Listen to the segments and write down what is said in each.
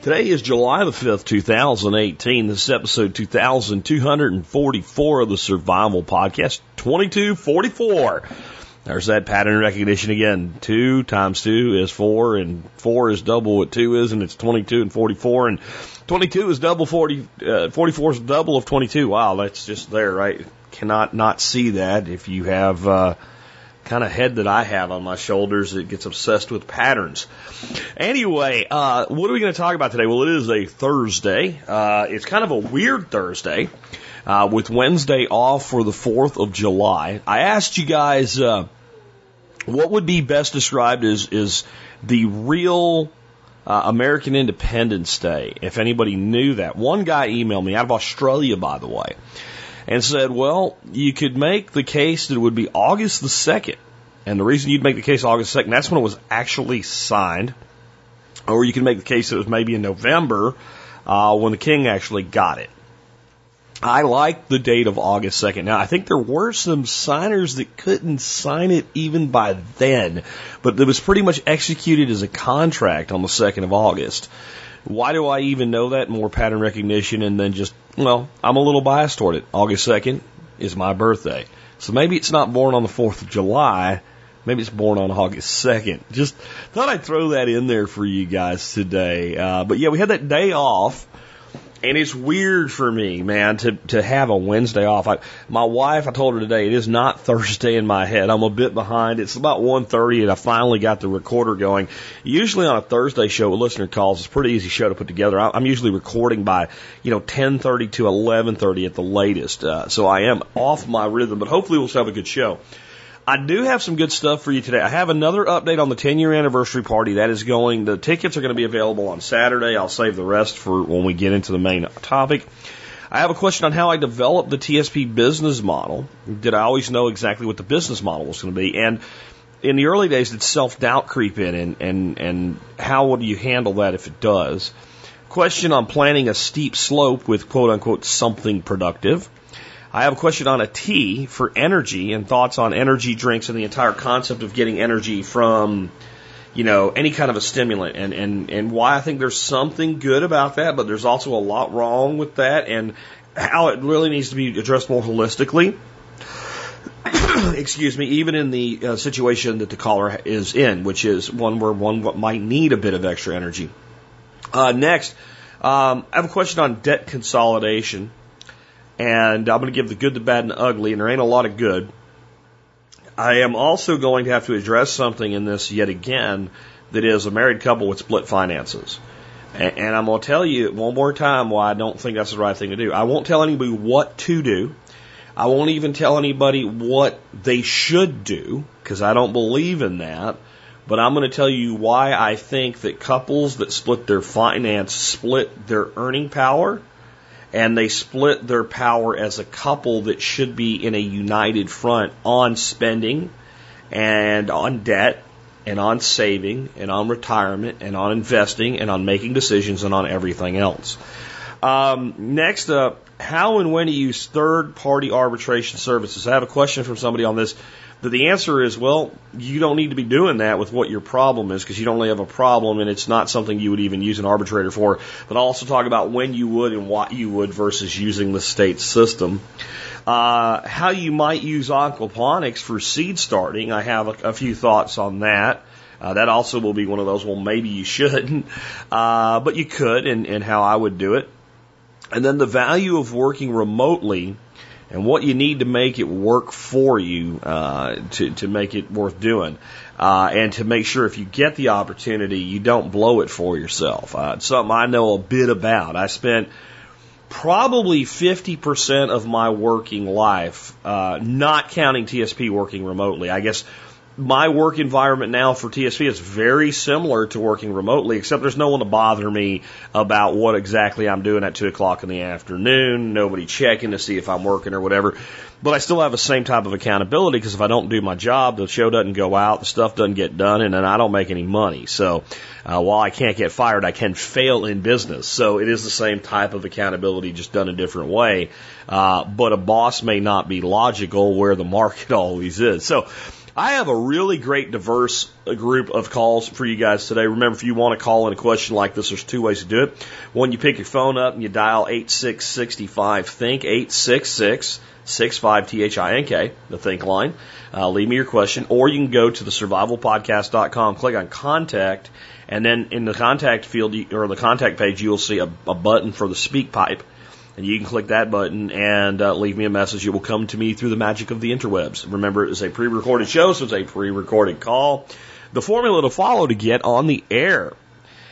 Today is July the 5th, 2018. This is episode 2244 of the Survival Podcast. 2244. There's that pattern recognition again. Two times two is four, and four is double what two is, and it's 22 and 44, and 22 is double 40, uh, 44 is double of 22. Wow, that's just there, right? Cannot not see that if you have, uh, kind of head that I have on my shoulders that gets obsessed with patterns. Anyway, uh, what are we going to talk about today? Well, it is a Thursday. Uh, it's kind of a weird Thursday. Uh, with Wednesday off for the 4th of July. I asked you guys, uh, what would be best described as, is the real uh, American Independence Day, if anybody knew that. One guy emailed me out of Australia, by the way, and said, well, you could make the case that it would be August the 2nd. And the reason you'd make the case August 2nd, that's when it was actually signed. Or you can make the case that it was maybe in November uh, when the king actually got it. I like the date of August 2nd. Now, I think there were some signers that couldn't sign it even by then, but it was pretty much executed as a contract on the 2nd of August. Why do I even know that? More pattern recognition and then just, well, I'm a little biased toward it. August 2nd is my birthday. So maybe it's not born on the 4th of July. Maybe it's born on August 2nd. Just thought I'd throw that in there for you guys today. Uh, but yeah, we had that day off. And it's weird for me, man, to, to have a Wednesday off. I, my wife, I told her today, it is not Thursday in my head. I'm a bit behind. It's about 1.30 and I finally got the recorder going. Usually on a Thursday show with listener calls, it's a pretty easy show to put together. I, I'm usually recording by, you know, 10.30 to 11.30 at the latest. Uh, so I am off my rhythm, but hopefully we'll still have a good show. I do have some good stuff for you today. I have another update on the 10 year anniversary party that is going, the tickets are going to be available on Saturday. I'll save the rest for when we get into the main topic. I have a question on how I developed the TSP business model. Did I always know exactly what the business model was going to be? And in the early days, did self doubt creep in and, and, and how would you handle that if it does? Question on planning a steep slope with quote unquote something productive. I have a question on a T for energy and thoughts on energy drinks and the entire concept of getting energy from, you know, any kind of a stimulant and, and, and why I think there's something good about that, but there's also a lot wrong with that and how it really needs to be addressed more holistically. Excuse me, even in the uh, situation that the caller is in, which is one where one might need a bit of extra energy. Uh, next, um, I have a question on debt consolidation and I'm going to give the good, the bad, and the ugly, and there ain't a lot of good. I am also going to have to address something in this yet again that is a married couple with split finances. And, I'm going to tell you one more time why I don't think that's the right thing to do. I won't tell anybody what to do. I won't even tell anybody what they should do because I don't believe in that. But I'm going to tell you why I think that couples that split their finance split their earning power and they split their power as a couple that should be in a united front on spending and on debt and on saving and on retirement and on investing and on making decisions and on everything else. Um, next up, how and when to use third party arbitration services. I have a question from somebody on this that the answer is, well, you don't need to be doing that with what your problem is because you don't really have a problem and it's not something you would even use an arbitrator for. But I'll also talk about when you would and what you would versus using the state system. Uh, how you might use aquaponics for seed starting. I have a, a few thoughts on that. Uh, that also will be one of those, well, maybe you shouldn't, uh, but you could, and, and how I would do it. And then the value of working remotely and what you need to make it work for you uh, to to make it worth doing, uh, and to make sure if you get the opportunity, you don't blow it for yourself. Uh, it's something I know a bit about. I spent probably 50% of my working life, uh, not counting TSP working remotely. I guess my work environment now for TSP is very similar to working remotely, except there's no one to bother me about what exactly I'm doing at two o'clock in the afternoon. Nobody checking to see if I'm working or whatever. But I still have the same type of accountability because if I don't do my job, the show doesn't go out, the stuff doesn't get done, and then I don't make any money. So uh, while I can't get fired, I can fail in business. So it is the same type of accountability, just done a different way. Uh, but a boss may not be logical where the market always is. So I have a really great diverse group of calls for you guys today. Remember, if you want to call in a question like this, there's two ways to do it. One, you pick your phone up and you dial 8665 think 866 65 T H I N K, the think line. Uh, leave me your question, or you can go to the survivalpodcast.com, click on contact, and then in the contact field or the contact page, you will see a, a button for the SpeakPipe and you can click that button and uh, leave me a message. It will come to me through the magic of the interwebs. Remember, it is a pre-recorded show, so it's a pre-recorded call. The formula to follow to get on the air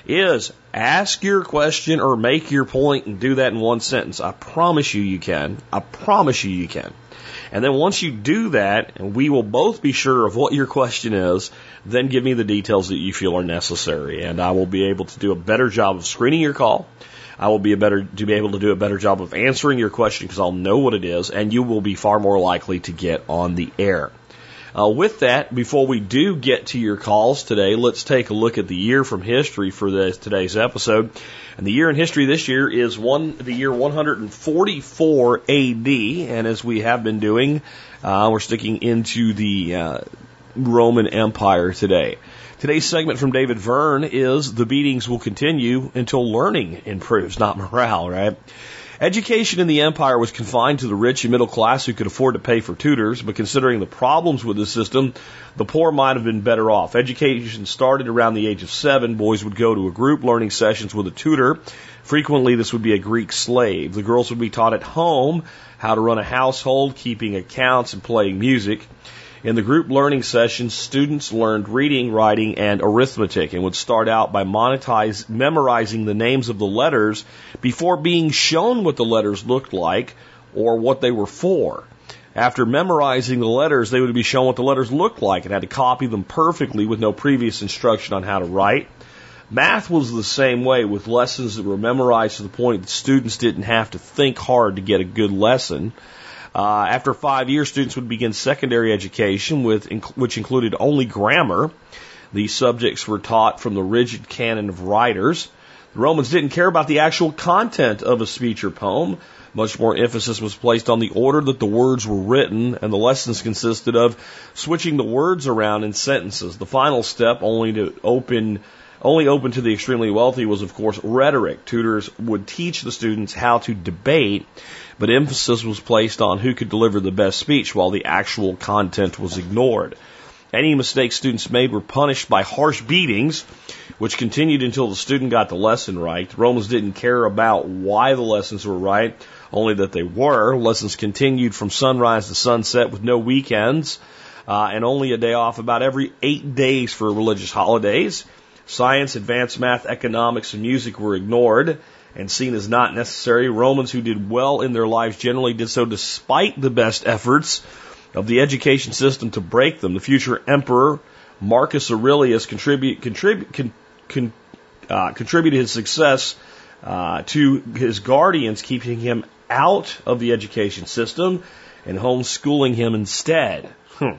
is ask your question or make your point and do that in one sentence. I promise you you can. I promise you you can. And then once you do that, and we will both be sure of what your question is, then give me the details that you feel are necessary. And I will be able to do a better job of screening your call I will be a better to be able to do a better job of answering your question because I'll know what it is, and you will be far more likely to get on the air. Uh, with that, before we do get to your calls today, let's take a look at the year from history for this, today's episode. And the year in history this year is one the year 144 AD, and as we have been doing, uh, we're sticking into the uh, Roman Empire today. Today's segment from David Verne is The Beatings Will Continue Until Learning Improves, not morale, right? Education in the empire was confined to the rich and middle class who could afford to pay for tutors, but considering the problems with the system, the poor might have been better off. Education started around the age of seven. Boys would go to a group learning sessions with a tutor. Frequently, this would be a Greek slave. The girls would be taught at home how to run a household, keeping accounts, and playing music. In the group learning sessions, students learned reading, writing, and arithmetic and would start out by memorizing the names of the letters before being shown what the letters looked like or what they were for. After memorizing the letters, they would be shown what the letters looked like and had to copy them perfectly with no previous instruction on how to write. Math was the same way with lessons that were memorized to the point that students didn't have to think hard to get a good lesson. Uh, after five years, students would begin secondary education, with which included only grammar. These subjects were taught from the rigid canon of writers. The Romans didn't care about the actual content of a speech or poem. Much more emphasis was placed on the order that the words were written, and the lessons consisted of switching the words around in sentences. The final step, only to open only open to the extremely wealthy was, of course, rhetoric. Tutors would teach the students how to debate but emphasis was placed on who could deliver the best speech while the actual content was ignored. Any mistakes students made were punished by harsh beatings, which continued until the student got the lesson right. The Romans didn't care about why the lessons were right, only that they were. Lessons continued from sunrise to sunset with no weekends, uh, and only a day off about every eight days for religious holidays. Science, advanced math, economics, and music were ignored and seen as not necessary. Romans who did well in their lives generally did so despite the best efforts of the education system to break them. The future emperor Marcus Aurelius contribute, contribute, con, con, uh, contributed his success uh, to his guardians keeping him out of the education system and homeschooling him instead. Hmm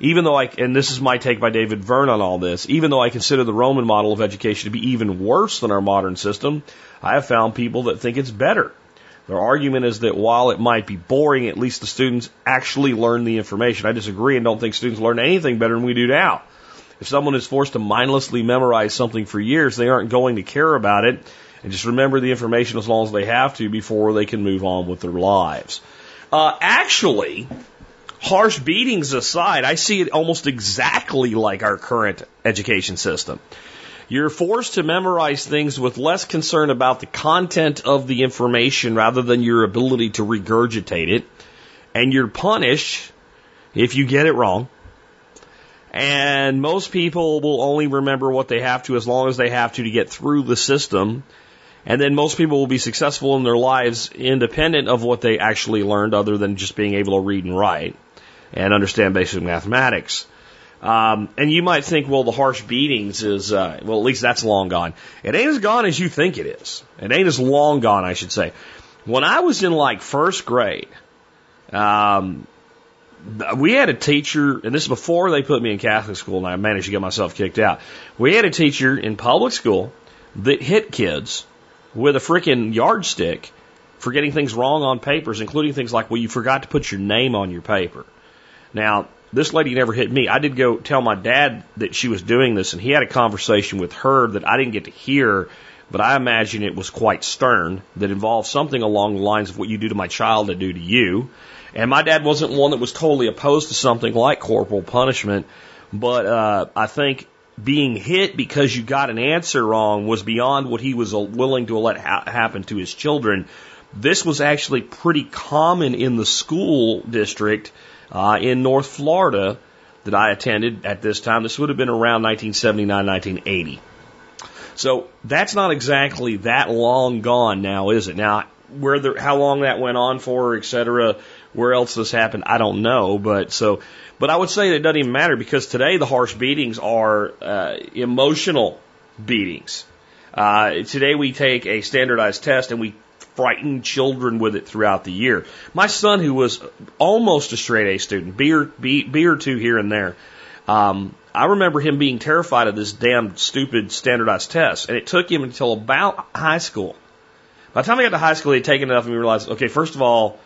even though I, and this is my take by David Verne on all this, even though I consider the Roman model of education to be even worse than our modern system, I have found people that think it's better. Their argument is that while it might be boring, at least the students actually learn the information. I disagree and don't think students learn anything better than we do now. If someone is forced to mindlessly memorize something for years, they aren't going to care about it and just remember the information as long as they have to before they can move on with their lives. Uh, actually, harsh beatings aside, I see it almost exactly like our current education system. You're forced to memorize things with less concern about the content of the information rather than your ability to regurgitate it. And you're punished if you get it wrong. And most people will only remember what they have to as long as they have to to get through the system. And then most people will be successful in their lives independent of what they actually learned other than just being able to read and write and understand basic mathematics. Um, and you might think, well, the harsh beatings is, uh, well, at least that's long gone. It ain't as gone as you think it is. It ain't as long gone, I should say. When I was in like first grade, um, we had a teacher, and this is before they put me in Catholic school, and I managed to get myself kicked out. We had a teacher in public school that hit kids with a freaking yardstick for getting things wrong on papers, including things like, well, you forgot to put your name on your paper. Now, this lady never hit me. I did go tell my dad that she was doing this, and he had a conversation with her that I didn't get to hear, but I imagine it was quite stern, that involved something along the lines of what you do to my child, I do to you. And my dad wasn't one that was totally opposed to something like corporal punishment, but uh, I think being hit because you got an answer wrong was beyond what he was willing to let ha- happen to his children. This was actually pretty common in the school district uh, in North Florida that I attended at this time. This would have been around 1979, 1980. So that's not exactly that long gone now, is it? Now, where the, how long that went on for, et cetera, where else this happened, I don't know. But so, but I would say it doesn't even matter because today the harsh beatings are uh, emotional beatings. Uh, today we take a standardized test and we frighten children with it throughout the year. My son, who was almost a straight A student, B or, B, B or two here and there, um, I remember him being terrified of this damn stupid standardized test, and it took him until about high school. By the time he got to high school, he'd taken enough, and we realized, okay, first of all,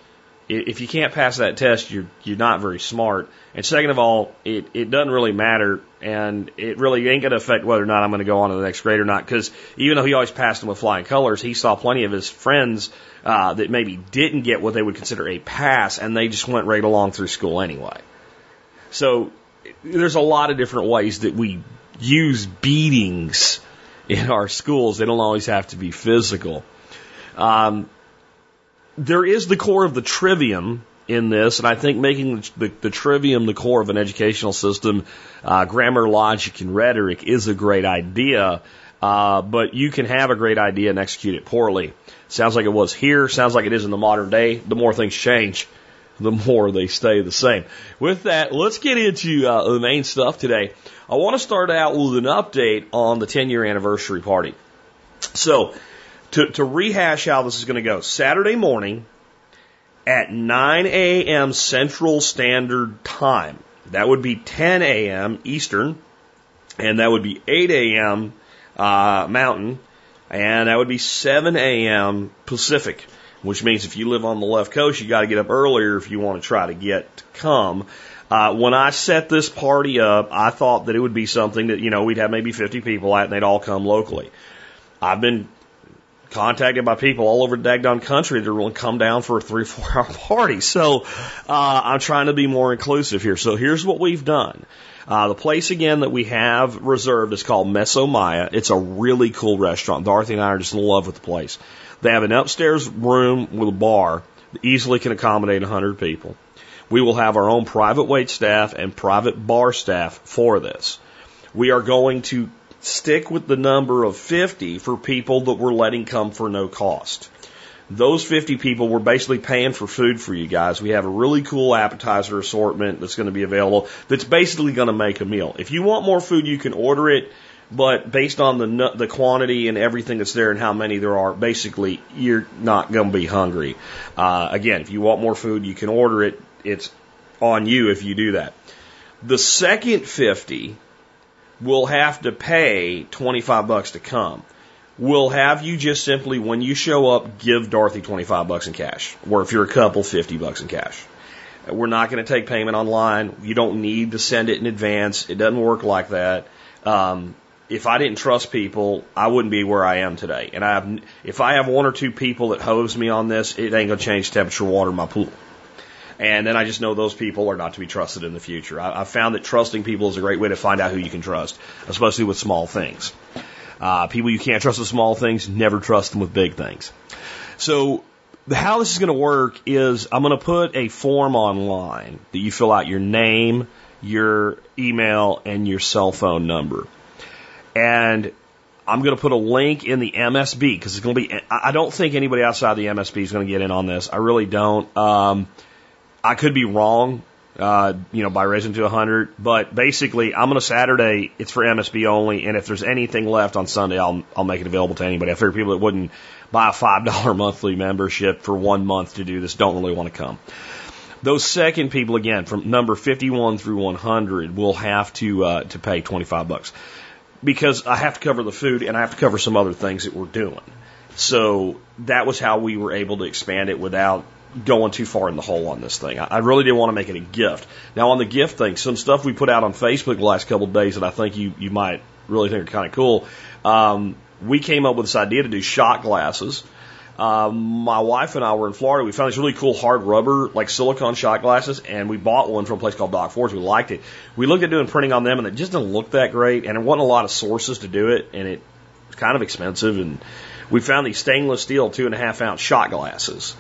if you can't pass that test, you're you're not very smart. And second of all, it it doesn't really matter, and it really ain't going to affect whether or not I'm going to go on to the next grade or not. Because even though he always passed them with flying colors, he saw plenty of his friends uh, that maybe didn't get what they would consider a pass, and they just went right along through school anyway. So there's a lot of different ways that we use beatings in our schools. They don't always have to be physical. Um, there is the core of the trivium in this, and I think making the, the, the trivium the core of an educational system, uh, grammar, logic, and rhetoric is a great idea. Uh, but you can have a great idea and execute it poorly. Sounds like it was here. Sounds like it is in the modern day. The more things change, the more they stay the same. With that, let's get into uh, the main stuff today. I want to start out with an update on the 10 year anniversary party. So, to, to rehash how this is going to go, Saturday morning at 9 a.m. Central Standard Time, that would be 10 a.m. Eastern, and that would be 8 a.m. Uh, Mountain, and that would be 7 a.m. Pacific, which means if you live on the left coast, you got to get up earlier if you want to try to get to come. Uh, when I set this party up, I thought that it would be something that, you know, we'd have maybe 50 people at and they'd all come locally. I've been contacted by people all over the daggone country that are willing to come down for a three, four hour party. So, uh, I'm trying to be more inclusive here. So here's what we've done. Uh, the place again that we have reserved is called Meso Maya. It's a really cool restaurant. Dorothy and I are just in love with the place. They have an upstairs room with a bar that easily can accommodate 100 people. We will have our own private wait staff and private bar staff for this. We are going to stick with the number of 50 for people that we're letting come for no cost. Those 50 people, we're basically paying for food for you guys. We have a really cool appetizer assortment that's going to be available that's basically going to make a meal. If you want more food, you can order it, but based on the, the quantity and everything that's there and how many there are, basically you're not going to be hungry. Uh, again, if you want more food, you can order it. It's on you if you do that. The second 50 will have to pay 25 bucks to come. We'll have you just simply, when you show up, give Dorothy 25 bucks in cash. Or if you're a couple, 50 bucks in cash. We're not going to take payment online. You don't need to send it in advance. It doesn't work like that. Um, if I didn't trust people, I wouldn't be where I am today. And I have, if I have one or two people that hose me on this, it ain't gonna change temperature water in my pool. And then I just know those people are not to be trusted in the future. I, I've found that trusting people is a great way to find out who you can trust, especially with small things. Uh, people you can't trust with small things, never trust them with big things. So how this is going to work is I'm going to put a form online that you fill out your name, your email, and your cell phone number. And I'm going to put a link in the MSB because it's going to be, I don't think anybody outside the MSB is going to get in on this. I really don't. Um, I could be wrong. uh, you know, by raising to 100. But basically, I'm going to Saturday, it's for MSB only, and if there's anything left on Sunday, I'll, I'll make it available to anybody. I figure people that wouldn't buy a $5 monthly membership for one month to do this don't really want to come. Those second people, again, from number 51 through 100, will have to, uh, to pay 25 bucks. Because I have to cover the food and I have to cover some other things that we're doing. So that was how we were able to expand it without going too far in the hole on this thing. I, really didn't want to make it a gift. Now on the gift thing, some stuff we put out on Facebook the last couple of days that I think you, you might really think are kind of cool. Um, we came up with this idea to do shot glasses. Um, my wife and I were in Florida. We found these really cool hard rubber, like silicone shot glasses, and we bought one from a place called Doc Ford's. We liked it. We looked at doing printing on them, and it just didn't look that great, and there wasn't a lot of sources to do it, and it was kind of expensive. And we found these stainless steel two and a half ounce shot glasses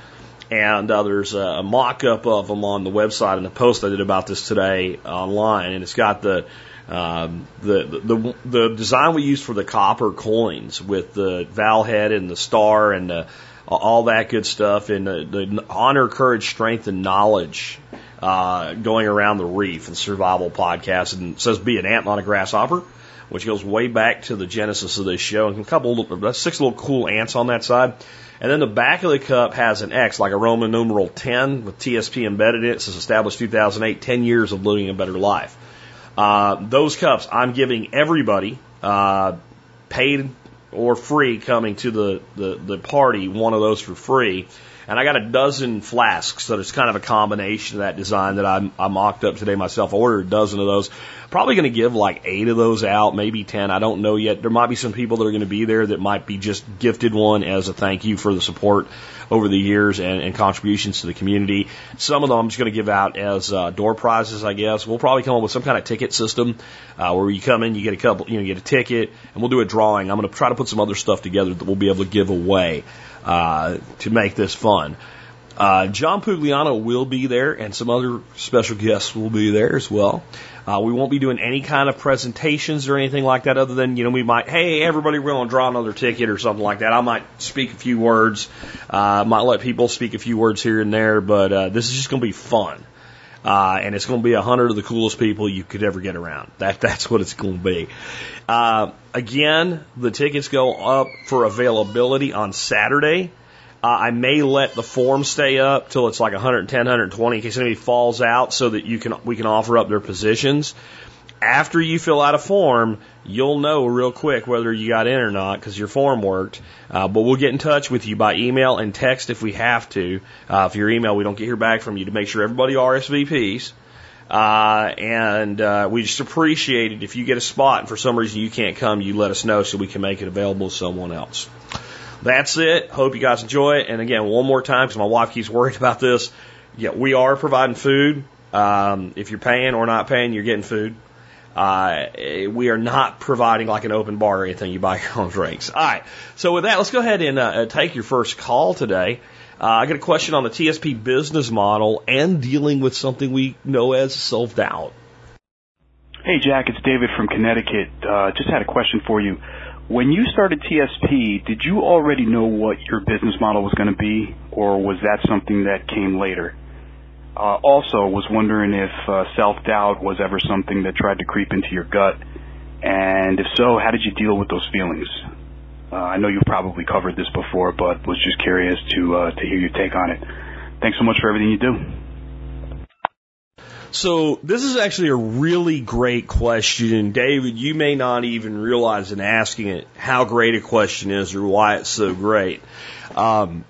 and uh, there's a mock up of them on the website and the post I did about this today online. And it's got the, um, the, the, the design we used for the copper coins with the Val head and the star and the, all that good stuff and the, the honor, courage, strength, and knowledge uh, going around the reef and survival podcast. And says be an ant, not a grasshopper, which goes way back to the genesis of this show. And a couple, that's six little cool ants on that side. And then the back of the cup has an X, like a Roman numeral 10 with TSP embedded in it. Says established 2008, 10 years of living a better life. Uh, those cups I'm giving everybody, uh, paid or free coming to the, the, the party, one of those for free. And I got a dozen flasks, so it's kind of a combination of that design that I, I mocked up today myself. I ordered a dozen of those. Probably going to give like eight of those out, maybe ten. I don't know yet. There might be some people that are going to be there that might be just gifted one as a thank you for the support over the years and, and contributions to the community. Some of them I'm just going to give out as uh, door prizes, I guess. We'll probably come up with some kind of ticket system uh, where you come in, you get a couple, you know, you get a ticket, and we'll do a drawing. I'm going to try to put some other stuff together that we'll be able to give away uh, to make this fun. Uh, John Pugliano will be there, and some other special guests will be there as well. Uh, we won't be doing any kind of presentations or anything like that, other than you know we might, hey, everybody, we're going to draw another ticket or something like that. I might speak a few words, uh, might let people speak a few words here and there, but uh, this is just going to be fun. Uh, and it's going to be a hundred of the coolest people you could ever get around. That that's what it's going to be. Uh, again, the tickets go up for availability on Saturday. Uh, I may let the form stay up till it's like 110, 120 in case anybody falls out, so that you can we can offer up their positions. After you fill out a form, you'll know real quick whether you got in or not because your form worked. Uh, but we'll get in touch with you by email and text if we have to. Uh, if your email we don't get here back from you to make sure everybody RSVPs. Uh, and uh, we just appreciate it if you get a spot and for some reason you can't come, you let us know so we can make it available to someone else. That's it. Hope you guys enjoy it. And again, one more time, because my wife keeps worried about this. Yeah, we are providing food. Um, if you're paying or not paying, you're getting food. Uh, we are not providing like an open bar or anything. You buy your own drinks. All right. So with that, let's go ahead and uh, take your first call today. Uh, I got a question on the TSP business model and dealing with something we know as self doubt. Hey, Jack, it's David from Connecticut. Uh, just had a question for you. When you started TSP, did you already know what your business model was going to be, or was that something that came later? Uh, also, was wondering if uh, self-doubt was ever something that tried to creep into your gut, and if so, how did you deal with those feelings? Uh, I know you've probably covered this before, but was just curious to uh, to hear your take on it. Thanks so much for everything you do. So this is actually a really great question. David, you may not even realize in asking it how great a question is or why it's so great. Um,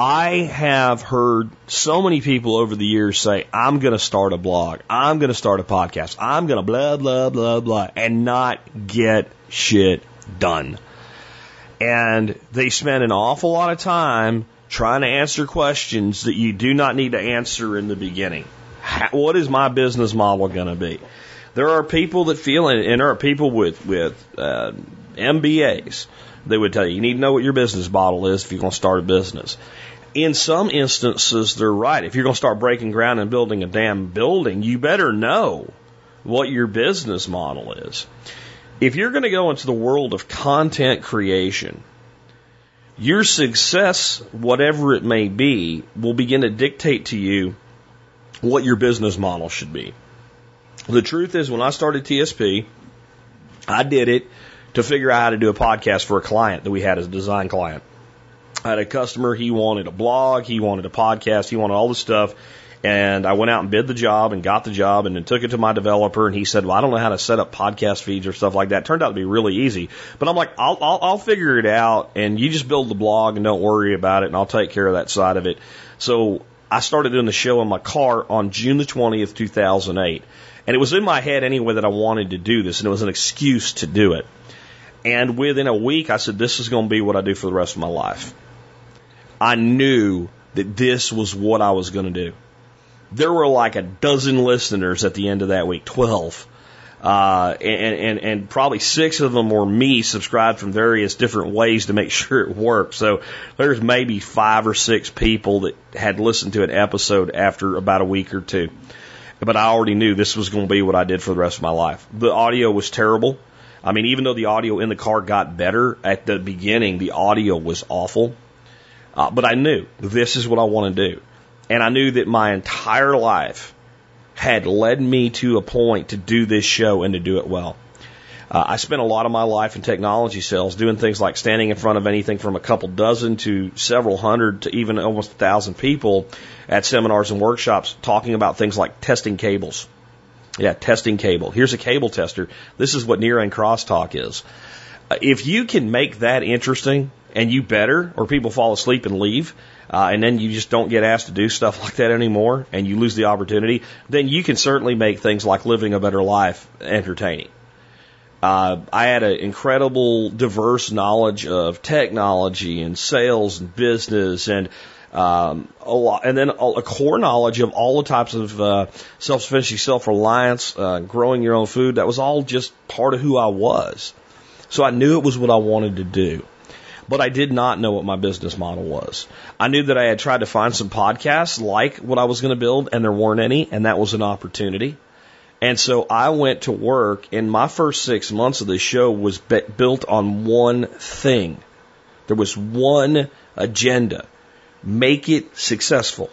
I have heard so many people over the years say, I'm going to start a blog. I'm going to start a podcast. I'm going to blah, blah, blah, blah, and not get shit done. And they spend an awful lot of time trying to answer questions that you do not need to answer in the beginning how, what is my business model going to be? There are people that feel, and there are people with with uh, MBAs they would tell you you need to know what your business model is if you're going to start a business. In some instances, they're right. If you're going to start breaking ground and building a damn building, you better know what your business model is. If you're going to go into the world of content creation, your success, whatever it may be, will begin to dictate to you what your business model should be. The truth is, when I started TSP, I did it to figure out how to do a podcast for a client that we had as a design client. I had a customer, he wanted a blog, he wanted a podcast, he wanted all this stuff. And I went out and bid the job and got the job and then took it to my developer and he said, well, I don't know how to set up podcast feeds or stuff like that. It turned out to be really easy. But I'm like, I'll, I'll, I'll figure it out and you just build the blog and don't worry about it and I'll take care of that side of it. So I started doing the show in my car on June the 20th, 2008. And it was in my head anyway that I wanted to do this and it was an excuse to do it. And within a week, I said, this is going to be what I do for the rest of my life. I knew that this was what I was going to do there were like a dozen listeners at the end of that week, 12. Uh, and, and, and probably six of them were me subscribed from various different ways to make sure it worked. So there's maybe five or six people that had listened to an episode after about a week or two. But I already knew this was going to be what I did for the rest of my life. The audio was terrible. I mean, even though the audio in the car got better at the beginning, the audio was awful. Uh, but I knew this is what I want to do. And I knew that my entire life had led me to a point to do this show and to do it well. Uh, I spent a lot of my life in technology sales doing things like standing in front of anything from a couple dozen to several hundred to even almost a thousand people at seminars and workshops talking about things like testing cables. Yeah, testing cable. Here's a cable tester. This is what near end crosstalk is. Uh, if you can make that interesting and you better, or people fall asleep and leave, uh, and then you just don't get asked to do stuff like that anymore, and you lose the opportunity, then you can certainly make things like living a better life entertaining. Uh, I had an incredible, diverse knowledge of technology and sales and business and um, a lot, and then a, core knowledge of all the types of uh, self-sufficiency, self-reliance, uh, growing your own food. That was all just part of who I was. So I knew it was what I wanted to do but I did not know what my business model was. I knew that I had tried to find some podcasts like what I was going to build, and there weren't any, and that was an opportunity. And so I went to work, and my first six months of the show was built on one thing. There was one agenda make it successful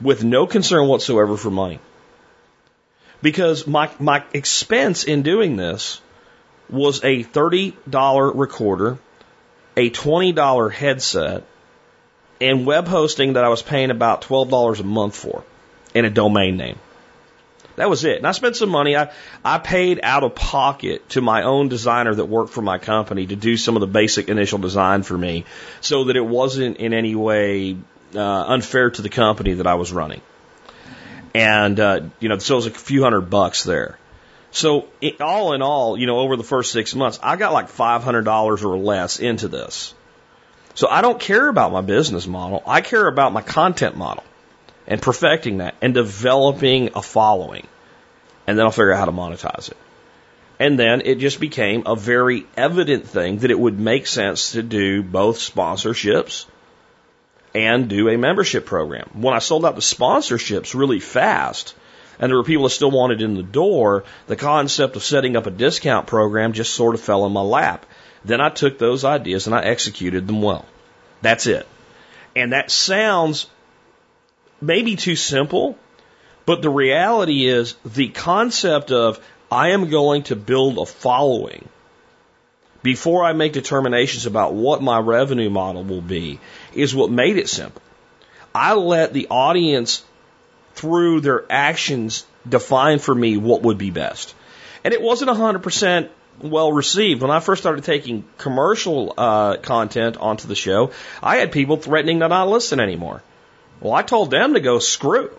with no concern whatsoever for money. Because my, my expense in doing this was a $30 recorder a $20 headset, and web hosting that I was paying about $12 a month for, and a domain name. That was it. And I spent some money. I, I paid out of pocket to my own designer that worked for my company to do some of the basic initial design for me so that it wasn't in any way uh, unfair to the company that I was running. And, uh, you know, so it was a few hundred bucks there. So it, all in all, you know, over the first six months, I got like $500 or less into this. So I don't care about my business model. I care about my content model and perfecting that and developing a following. And then I'll figure out how to monetize it. And then it just became a very evident thing that it would make sense to do both sponsorships and do a membership program. When I sold out the sponsorships really fast, and there were people that still wanted in the door, the concept of setting up a discount program just sort of fell in my lap. Then I took those ideas and I executed them well. That's it. And that sounds maybe too simple, but the reality is the concept of I am going to build a following before I make determinations about what my revenue model will be is what made it simple. I let the audience through their actions define for me what would be best. And it wasn't 100% well received. When I first started taking commercial uh, content onto the show, I had people threatening to not listen anymore. Well, I told them to go screw.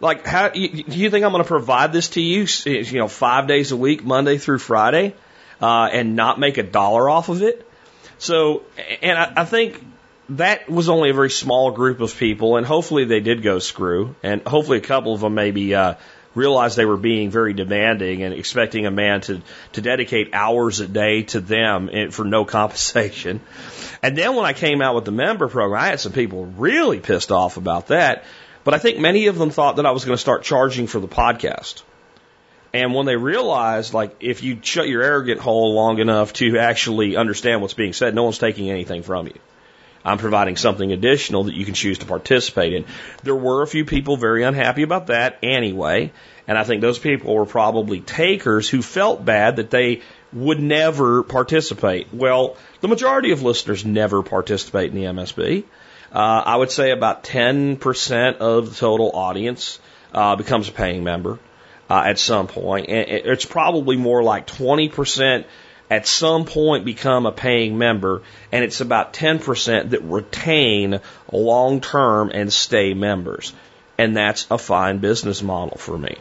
Like, how do you think I'm going to provide this to you? You know, five days a week, Monday through Friday, uh, and not make a dollar off of it. So, and I, I think that was only a very small group of people, and hopefully they did go screw, and hopefully a couple of them maybe uh, realized they were being very demanding and expecting a man to to dedicate hours a day to them for no compensation. And then when I came out with the member program, I had some people really pissed off about that. But I think many of them thought that I was going to start charging for the podcast. And when they realized, like, if you shut your arrogant hole long enough to actually understand what's being said, no one's taking anything from you. I'm providing something additional that you can choose to participate in. There were a few people very unhappy about that anyway, and I think those people were probably takers who felt bad that they would never participate. Well, the majority of listeners never participate in the MSB. Uh, I would say about 10% of the total audience uh, becomes a paying member uh, at some point. And it's probably more like 20% at some point become a paying member, and it's about 10% that retain long term and stay members. And that's a fine business model for me.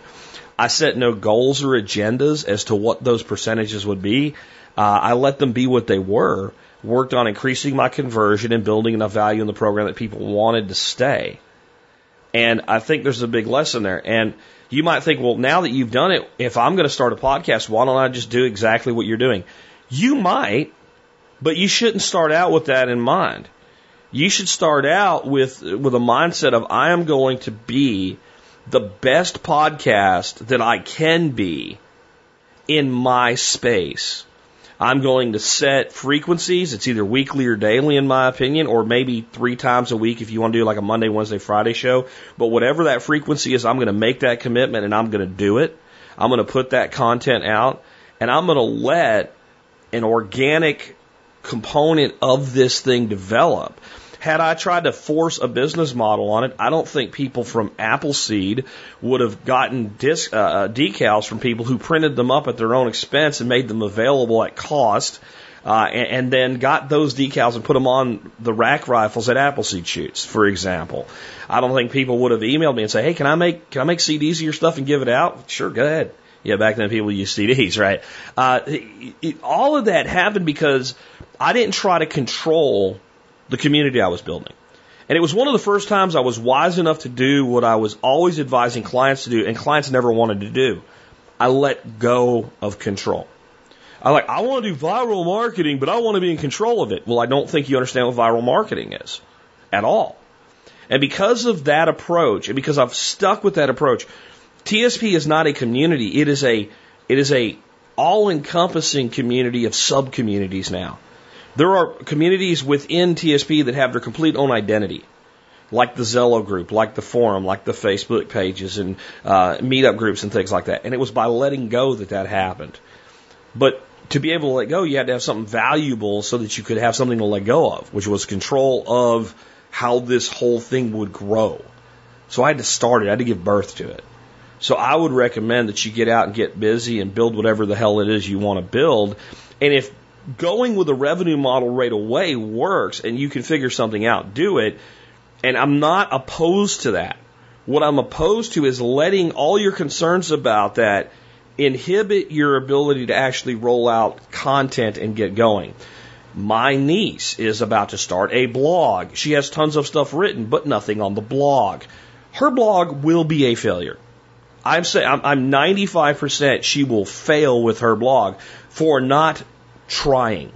I set no goals or agendas as to what those percentages would be. Uh, I let them be what they were, worked on increasing my conversion and building enough value in the program that people wanted to stay. And I think there's a big lesson there. And you might think, well, now that you've done it, if I'm going to start a podcast, why don't I just do exactly what you're doing? You might, but you shouldn't start out with that in mind. You should start out with, with a mindset of, I am going to be the best podcast that I can be in my space. I'm going to set frequencies. It's either weekly or daily, in my opinion, or maybe three times a week if you want to do like a Monday, Wednesday, Friday show. But whatever that frequency is, I'm going to make that commitment and I'm going to do it. I'm going to put that content out and I'm going to let an organic component of this thing develop. Had I tried to force a business model on it, I don't think people from Appleseed would have gotten disc, uh, uh, decals from people who printed them up at their own expense and made them available at cost. Uh, and, and, then got those decals and put them on the rack rifles at Appleseed shoots, for example. I don't think people would have emailed me and say, "Hey, can I make can I make CDs of your stuff and give it out?" Sure, go ahead. Yeah, back then people used CDs, right? Uh, it, it, all of that happened because I didn't try to control the community I was building. And it was one of the first times I was wise enough to do what I was always advising clients to do, and clients never wanted to do. I let go of control. I like, I want to do viral marketing, but I want to be in control of it. Well, I don't think you understand what viral marketing is at all. And because of that approach, and because I've stuck with that approach, TSP is not a community. It is a, it is a all encompassing community of sub communities now. There are communities within TSP that have their complete own identity, like the Zello group, like the forum, like the Facebook pages and uh, meetup groups and things like that. And it was by letting go that that happened. But to be able to let go, you had to have something valuable so that you could have something to let go of, which was control of how this whole thing would grow. So I had to start it. I had to give birth to it. So I would recommend that you get out and get busy and build whatever the hell it is you want to build. And if going with a revenue model right away works and you can figure something out, do it. And I'm not opposed to that. What I'm opposed to is letting all your concerns about that inhibit your ability to actually roll out content and get going. My niece is about to start a blog. She has tons of stuff written, but nothing on the blog. Her blog will be a failure. I'm saying I'm 95% she will fail with her blog for not trying.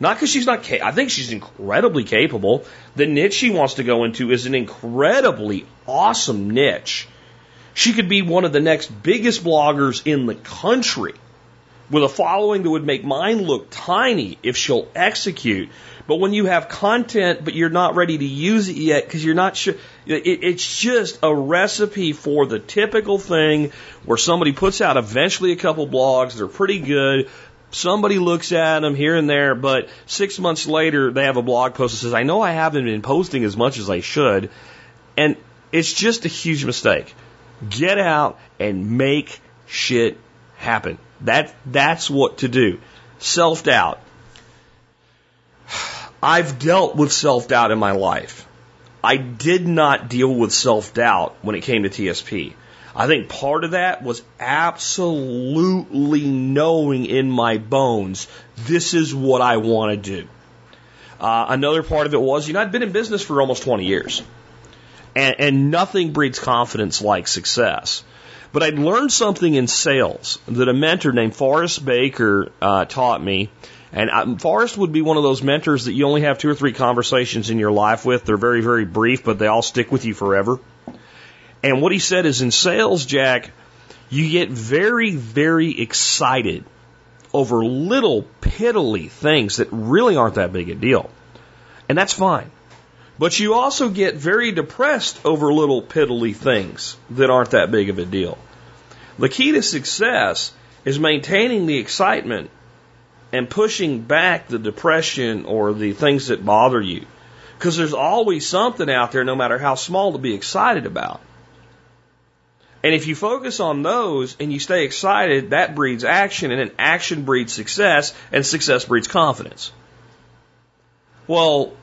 Not because she's not, I think she's incredibly capable. The niche she wants to go into is an incredibly awesome niche. She could be one of the next biggest bloggers in the country with a following that would make mine look tiny if she'll execute. But when you have content, but you're not ready to use it yet because you're not sure, it, it's just a recipe for the typical thing where somebody puts out eventually a couple blogs, they're pretty good, Somebody looks at them here and there, but six months later they have a blog post that says, I know I haven't been posting as much as I should. And it's just a huge mistake. Get out and make shit happen. That, that's what to do. Self doubt. I've dealt with self doubt in my life. I did not deal with self doubt when it came to TSP. I think part of that was absolutely knowing in my bones, this is what I want to do. Uh, another part of it was, you know, I'd been in business for almost 20 years. And, and nothing breeds confidence like success. But I'd learned something in sales that a mentor named Forrest Baker uh, taught me. And um, Forrest would be one of those mentors that you only have two or three conversations in your life with. They're very, very brief, but they all stick with you forever. And what he said is in sales, Jack, you get very, very excited over little piddly things that really aren't that big a deal. And that's fine. But you also get very depressed over little piddly things that aren't that big of a deal. The key to success is maintaining the excitement and pushing back the depression or the things that bother you. Because there's always something out there, no matter how small, to be excited about. And if you focus on those and you stay excited, that breeds action, and then action breeds success, and success breeds confidence. Well,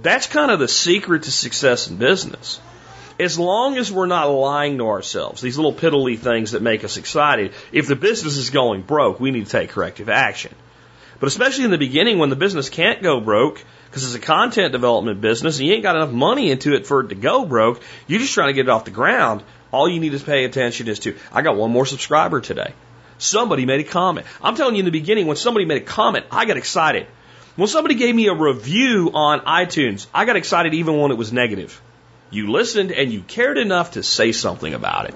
that's kind of the secret to success in business. As long as we're not lying to ourselves, these little piddly things that make us excited, if the business is going broke, we need to take corrective action. But especially in the beginning when the business can't go broke, because it's a content development business and you ain't got enough money into it for it to go broke, you're just trying to get it off the ground. All you need to pay attention is to, I got one more subscriber today. Somebody made a comment. I'm telling you in the beginning, when somebody made a comment, I got excited. When somebody gave me a review on iTunes, I got excited even when it was negative. You listened and you cared enough to say something about it.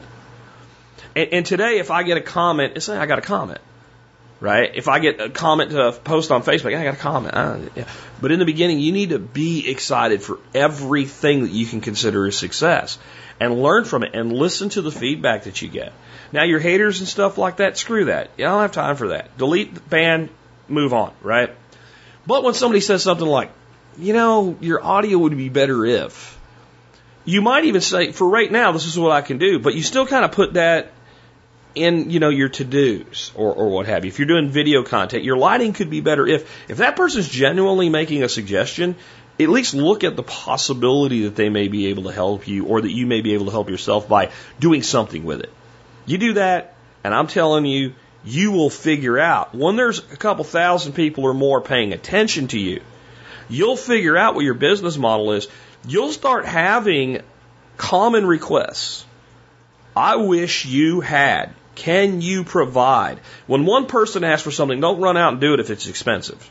And, and today, if I get a comment, it's like I got a comment, right? If I get a comment to post on Facebook, I got a comment. Uh, yeah. But in the beginning, you need to be excited for everything that you can consider a success and learn from it and listen to the feedback that you get. Now, your haters and stuff like that, screw that. I don't have time for that. Delete, ban, move on, right? But when somebody says something like, you know, your audio would be better if, you might even say, for right now, this is what I can do, but you still kind of put that in, you know, your to-dos or, or what have you. If you're doing video content, your lighting could be better if, if that person's genuinely making a suggestion, at least look at the possibility that they may be able to help you or that you may be able to help yourself by doing something with it. You do that, and I'm telling you, you will figure out when there's a couple thousand people or more paying attention to you, you'll figure out what your business model is. You'll start having common requests. I wish you had. Can you provide? When one person asks for something, don't run out and do it if it's expensive.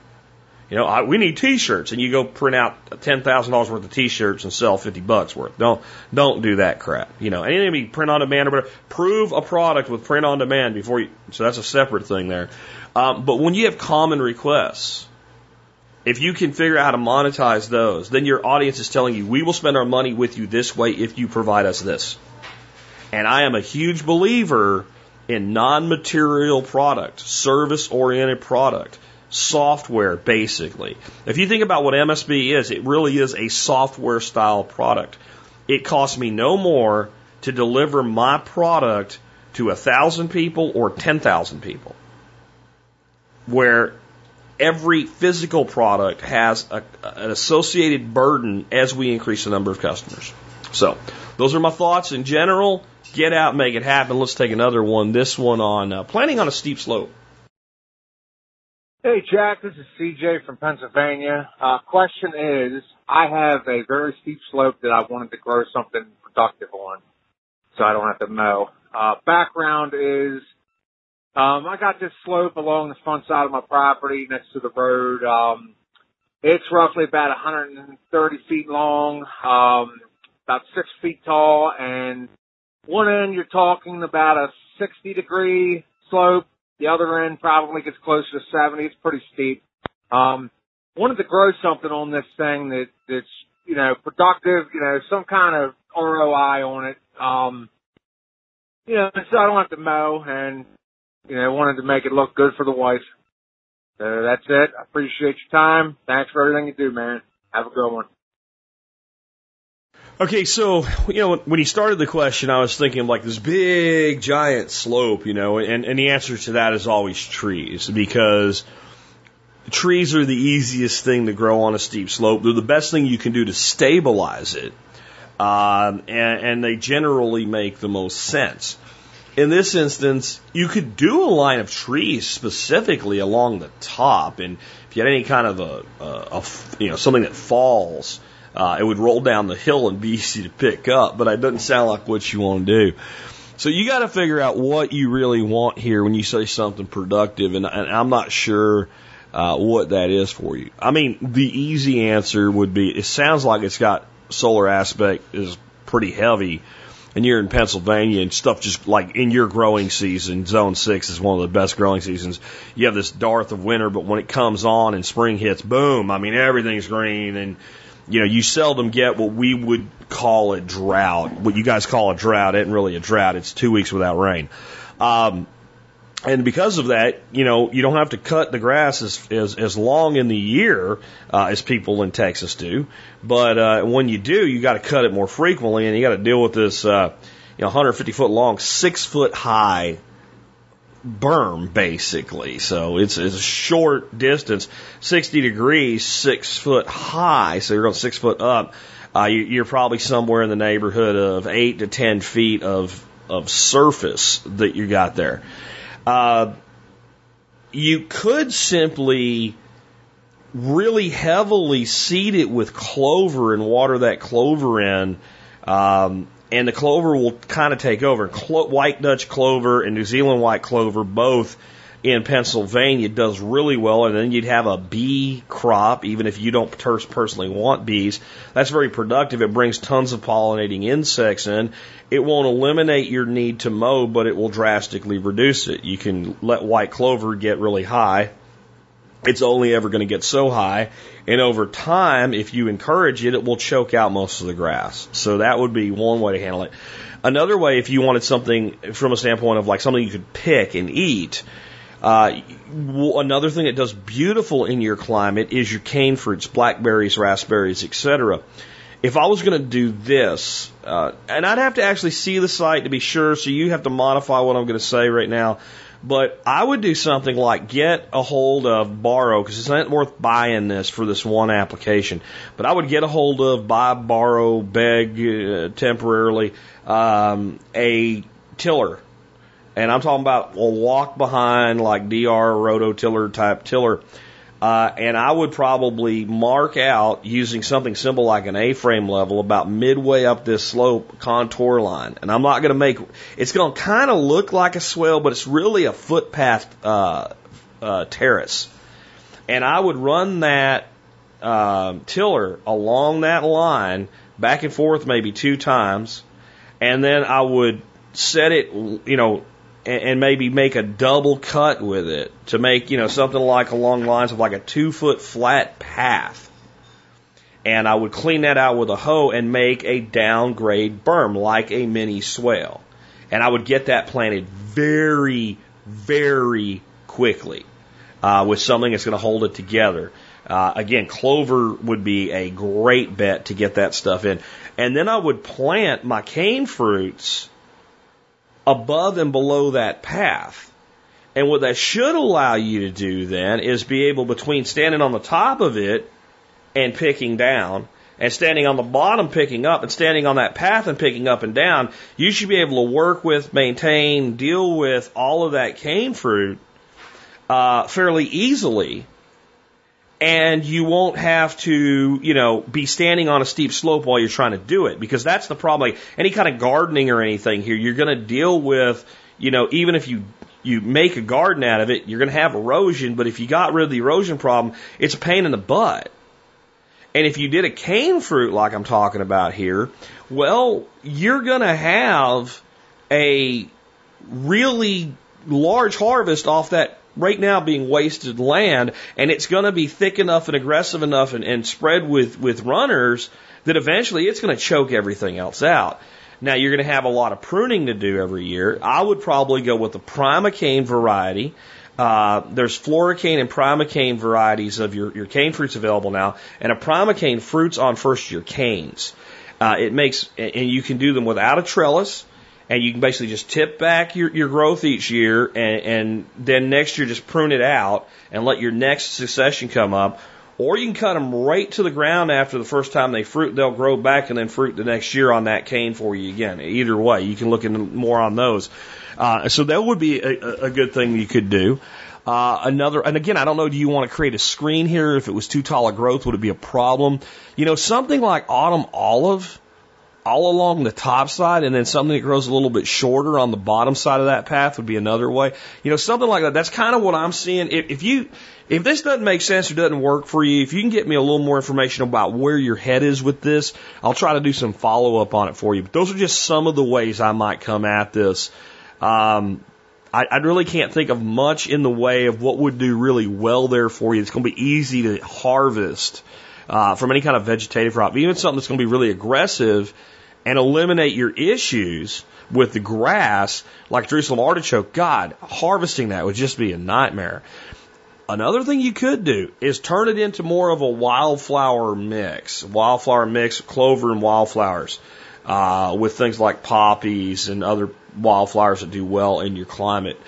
You know, I, we need T-shirts, and you go print out ten thousand dollars worth of T-shirts and sell fifty bucks worth. Don't don't do that crap. You know, anything be print on demand or whatever. Prove a product with print on demand before you. So that's a separate thing there. Um, but when you have common requests, if you can figure out how to monetize those, then your audience is telling you, we will spend our money with you this way if you provide us this. And I am a huge believer in non-material product, service-oriented product software, basically. If you think about what MSB is, it really is a software style product. It costs me no more to deliver my product to a thousand people or ten thousand people. Where every physical product has a, an associated burden as we increase the number of customers. So, those are my thoughts in general. Get out, make it happen. Let's take another one. This one on uh, planning on a steep slope. Hey, Jack, this is CJ from Pennsylvania. Uh, question is, I have a very steep slope that I wanted to grow something productive on, so I don't have to mow. Uh, background is, um, I got this slope along the front side of my property next to the road. Um, it's roughly about 130 feet long, um, about six feet tall, and one end you're talking about a 60 degree slope the other end probably gets closer to 70. It's pretty steep. Um, wanted to grow something on this thing that, that's, you know, productive, you know, some kind of ROI on it. Um, you know, so I don't have to mow and, you know, wanted to make it look good for the wife. So that's it. I appreciate your time. Thanks for everything you do, man. Have a good one. Okay, so you know when he started the question, I was thinking of like this big giant slope, you know, and, and the answer to that is always trees because trees are the easiest thing to grow on a steep slope. They're the best thing you can do to stabilize it, um, and, and they generally make the most sense. In this instance, you could do a line of trees specifically along the top, and if you had any kind of a, a, a you know something that falls uh, it would roll down the hill and be easy to pick up, but it doesn't sound like what you want to do. So you got to figure out what you really want here when you say something productive, and, and I'm not sure uh, what that is for you. I mean, the easy answer would be it sounds like it's got solar aspect is pretty heavy. and you're in Pennsylvania and stuff just like in your growing season, zone six is one of the best growing seasons. You have this dearth of winter, but when it comes on and spring hits, boom, I mean, everything's green and you know, you seldom get what we would call a drought. What you guys call a drought isn't really a drought. It's two weeks without rain. Um, and because of that, you know, you don't have to cut the grass as as, as long in the year uh, as people in Texas do. But uh, when you do, you got to cut it more frequently, and you got to deal with this, uh, you know, 150 foot long, six foot high berm, basically. So it's, it's a short distance, 60 degrees, six foot high. So you're going six foot up. Uh, you, you're probably somewhere in the neighborhood of eight to 10 feet of, of surface that you got there. Uh, you could simply really heavily seed it with clover and water that clover in. Um, and the clover will kind of take over. Clo- white Dutch clover and New Zealand white clover, both in Pennsylvania, does really well. And then you'd have a bee crop, even if you don't personally want bees. That's very productive. It brings tons of pollinating insects in. It won't eliminate your need to mow, but it will drastically reduce it. You can let white clover get really high it's only ever going to get so high. And over time, if you encourage it, it will choke out most of the grass. So that would be one way to handle it. Another way, if you wanted something from a standpoint of like something you could pick and eat, uh, another thing that does beautiful in your climate is your cane fruits, blackberries, raspberries, etc. If I was going to do this, uh, and I'd have to actually see the site to be sure, so you have to modify what I'm going to say right now. But I would do something like get a hold of, borrow, because it's not worth buying this for this one application. But I would get a hold of, buy, borrow, beg uh, temporarily um, a tiller. And I'm talking about a walk behind like DR rototiller type tiller uh, and I would probably mark out using something simple like an A-frame level about midway up this slope contour line. And I'm not going to make, it's going to kind of look like a swale, but it's really a footpath, uh, uh, terrace. And I would run that, uh, tiller along that line back and forth maybe two times. And then I would set it, you know, and, and maybe make a double cut with it to make, you know, something like along lines of like a two foot flat path. And I would clean that out with a hoe and make a downgrade berm like a mini swale. And I would get that planted very, very quickly uh, with something that's going to hold it together. Uh, again, clover would be a great bet to get that stuff in. And then I would plant my cane fruits above and below that path. And what that should allow you to do then is be able between standing on the top of it and picking down and standing on the bottom picking up and standing on that path and picking up and down, you should be able to work with, maintain, deal with all of that cane fruit uh, fairly easily and you won't have to, you know, be standing on a steep slope while you're trying to do it because that's the problem. Like any kind of gardening or anything here, you're going to deal with, you know, even if you you make a garden out of it, you're going to have erosion. But if you got rid of the erosion problem, it's a pain in the butt. And if you did a cane fruit like I'm talking about here, well, you're going to have a really large harvest off that right now being wasted land, and it's going to be thick enough and aggressive enough and, and spread with, with runners that eventually it's going to choke everything else out. Now you're going to have a lot of pruning to do every year. I would probably go with the primocane variety. Uh, there's floricane and primocane varieties of your, your cane fruits available now, and a primocane fruits on first year canes. Uh, it makes, and you can do them without a trellis and you can basically just tip back your, your growth each year and, and then next year just prune it out and let your next succession come up. Or you can cut them right to the ground after the first time they fruit. They'll grow back and then fruit the next year on that cane for you again. Either way, you can look into more on those. Uh, so that would be a, a good thing you could do. Uh, another, and again, I don't know, do you want to create a screen here? If it was too tall a growth, would it be a problem? You know, something like autumn olive all along the top side and then something that grows a little bit shorter on the bottom side of that path would be another way. You know, something like that. That's kind of what I'm seeing. If, if you, if this doesn't make sense or doesn't work for you, if you can get me a little more information about where your head is with this, I'll try to do some follow up on it for you. But those are just some of the ways I might come at this. Um, I, I really can't think of much in the way of what would do really well there for you. It's going to be easy to harvest from any kind of vegetative crop, even something that's going to be really aggressive and eliminate your issues with the grass, like Jerusalem artichoke. God, harvesting that would just be a nightmare. Another thing you could do is turn it into more of a wildflower mix, wildflower mix, clover and wildflowers, uh, with things like poppies and other wildflowers that do well in your climate.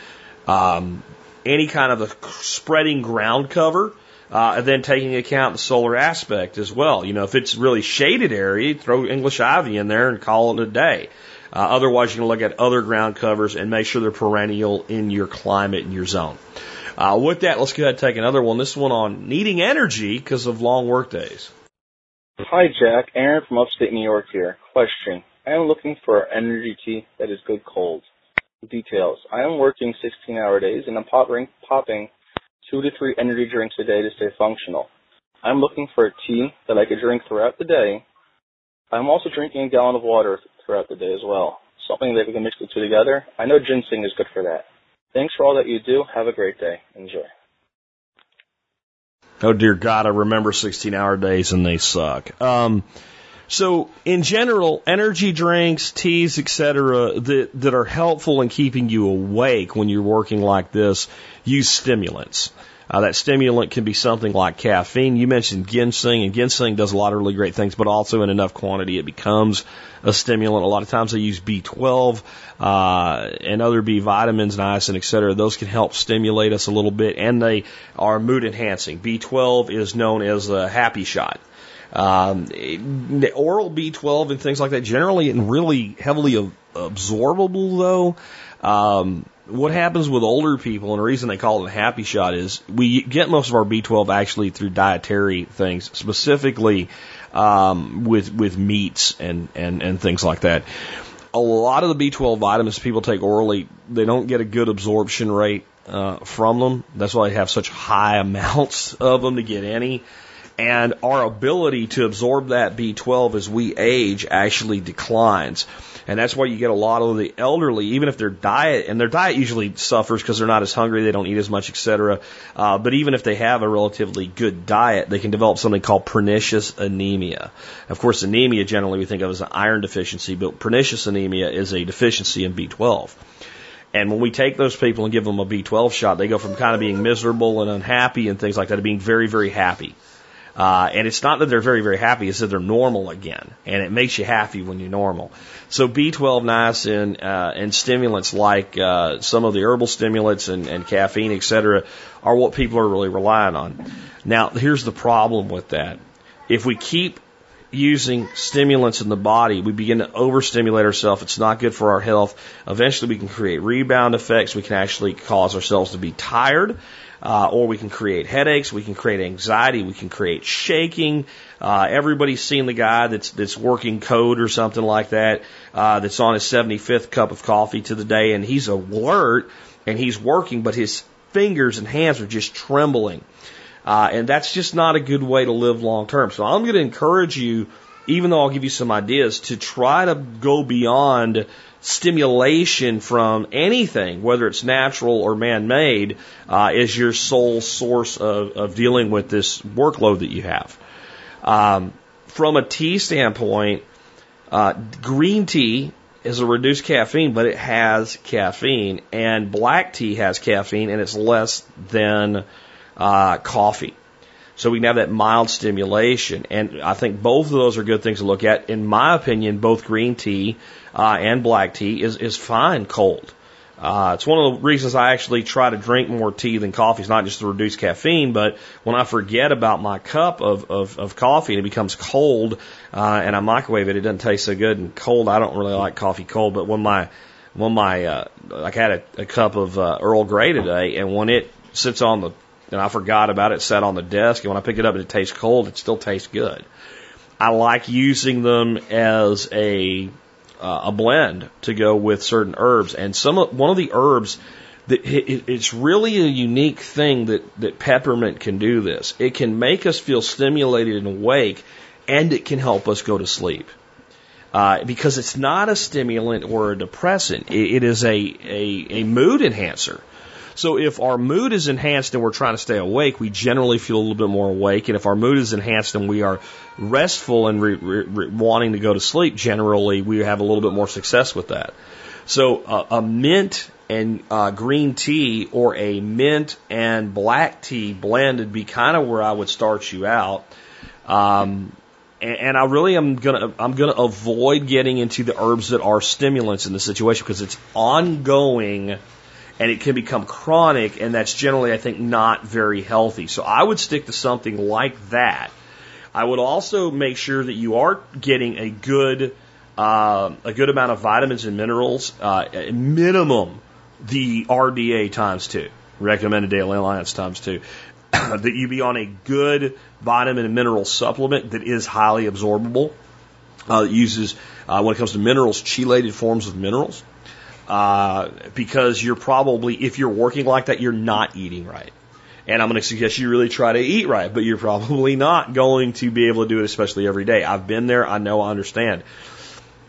Um, any kind of a spreading ground cover, uh, and then taking account the solar aspect as well. You know, if it's really shaded area, throw English ivy in there and call it a day. Uh, otherwise, you can look at other ground covers and make sure they're perennial in your climate and your zone. Uh, with that, let's go ahead and take another one. This one on needing energy because of long work days. Hi, Jack. Aaron from upstate New York here. Question. I am looking for energy tea that is good cold. Details. I am working 16 hour days and I'm popping, popping two to three energy drinks a day to stay functional. I'm looking for a tea that I could drink throughout the day. I'm also drinking a gallon of water throughout the day as well. Something that we can mix the two together. I know ginseng is good for that. Thanks for all that you do. Have a great day. Enjoy. Oh dear God, I remember 16 hour days and they suck. Um, so in general, energy drinks, teas, etc., that that are helpful in keeping you awake when you're working like this, use stimulants. Uh, that stimulant can be something like caffeine. You mentioned ginseng, and ginseng does a lot of really great things, but also in enough quantity it becomes a stimulant. A lot of times they use B12 uh, and other B vitamins, niacin, et cetera. Those can help stimulate us a little bit, and they are mood enhancing. B12 is known as a happy shot. Um, oral B12 and things like that generally and really heavily absorbable though. Um, what happens with older people, and the reason they call it a happy shot is we get most of our B12 actually through dietary things, specifically um, with with meats and, and, and things like that. A lot of the B12 vitamins people take orally, they don't get a good absorption rate uh, from them. That's why they have such high amounts of them to get any and our ability to absorb that B12 as we age actually declines. And that's why you get a lot of the elderly, even if their diet, and their diet usually suffers because they're not as hungry, they don't eat as much, etc. Uh, but even if they have a relatively good diet, they can develop something called pernicious anemia. Of course, anemia generally we think of as an iron deficiency, but pernicious anemia is a deficiency in B12. And when we take those people and give them a B12 shot, they go from kind of being miserable and unhappy and things like that to being very, very happy. Uh, and it's not that they're very, very happy, it's that they're normal again. And it makes you happy when you're normal. So B12, niacin, uh, and stimulants like, uh, some of the herbal stimulants and, and caffeine, et cetera, are what people are really relying on. Now, here's the problem with that. If we keep using stimulants in the body, we begin to overstimulate ourselves. It's not good for our health. Eventually, we can create rebound effects. We can actually cause ourselves to be tired uh, or we can create headaches, we can create anxiety, we can create shaking. Uh, everybody's seen the guy that's that's working code or something like that, uh, that's on his 75th cup of coffee to the day, and he's alert and he's working, but his fingers and hands are just trembling. Uh, and that's just not a good way to live long term. So I'm going to encourage you, even though I'll give you some ideas, to try to go beyond stimulation from anything, whether it's natural or man-made, uh, is your sole source of, of dealing with this workload that you have. Um, from a tea standpoint, uh, green tea is a reduced caffeine, but it has caffeine, and black tea has caffeine, and it's less than uh, coffee. So we can have that mild stimulation. And I think both of those are good things to look at. In my opinion, both green tea uh, and black tea is, is fine cold. Uh, it's one of the reasons I actually try to drink more tea than coffee. It's not just to reduce caffeine, but when I forget about my cup of, of, of coffee and it becomes cold, uh, and I microwave it, it doesn't taste so good. And cold, I don't really like coffee cold, but when my, when my, uh, I had a, a cup of, uh, Earl Grey today, and when it sits on the and I forgot about it, sat on the desk, and when I pick it up and it tastes cold, it still tastes good. I like using them as a uh, a blend to go with certain herbs. And some of, one of the herbs that it, it's really a unique thing that that peppermint can do this. It can make us feel stimulated and awake, and it can help us go to sleep. Uh, because it's not a stimulant or a depressant. It, it is a, a, a mood enhancer. So if our mood is enhanced and we're trying to stay awake, we generally feel a little bit more awake. And if our mood is enhanced and we are restful and re, re, re, wanting to go to sleep, generally we have a little bit more success with that. So uh, a mint and uh, green tea or a mint and black tea blend would be kind of where I would start you out. Um, and, and I really am gonna I'm gonna avoid getting into the herbs that are stimulants in the situation because it's ongoing and it can become chronic, and that's generally, I think, not very healthy. So I would stick to something like that. I would also make sure that you are getting a good uh, a good amount of vitamins and minerals, uh, minimum the RDA times two, recommended daily allowance times two. that you be on a good vitamin and mineral supplement that is highly absorbable. Uh, uses, uh, when it comes to minerals, chelated forms of minerals. Uh, because you're probably, if you're working like that, you're not eating right. And I'm going to suggest you really try to eat right, but you're probably not going to be able to do it, especially every day. I've been there. I know. I understand.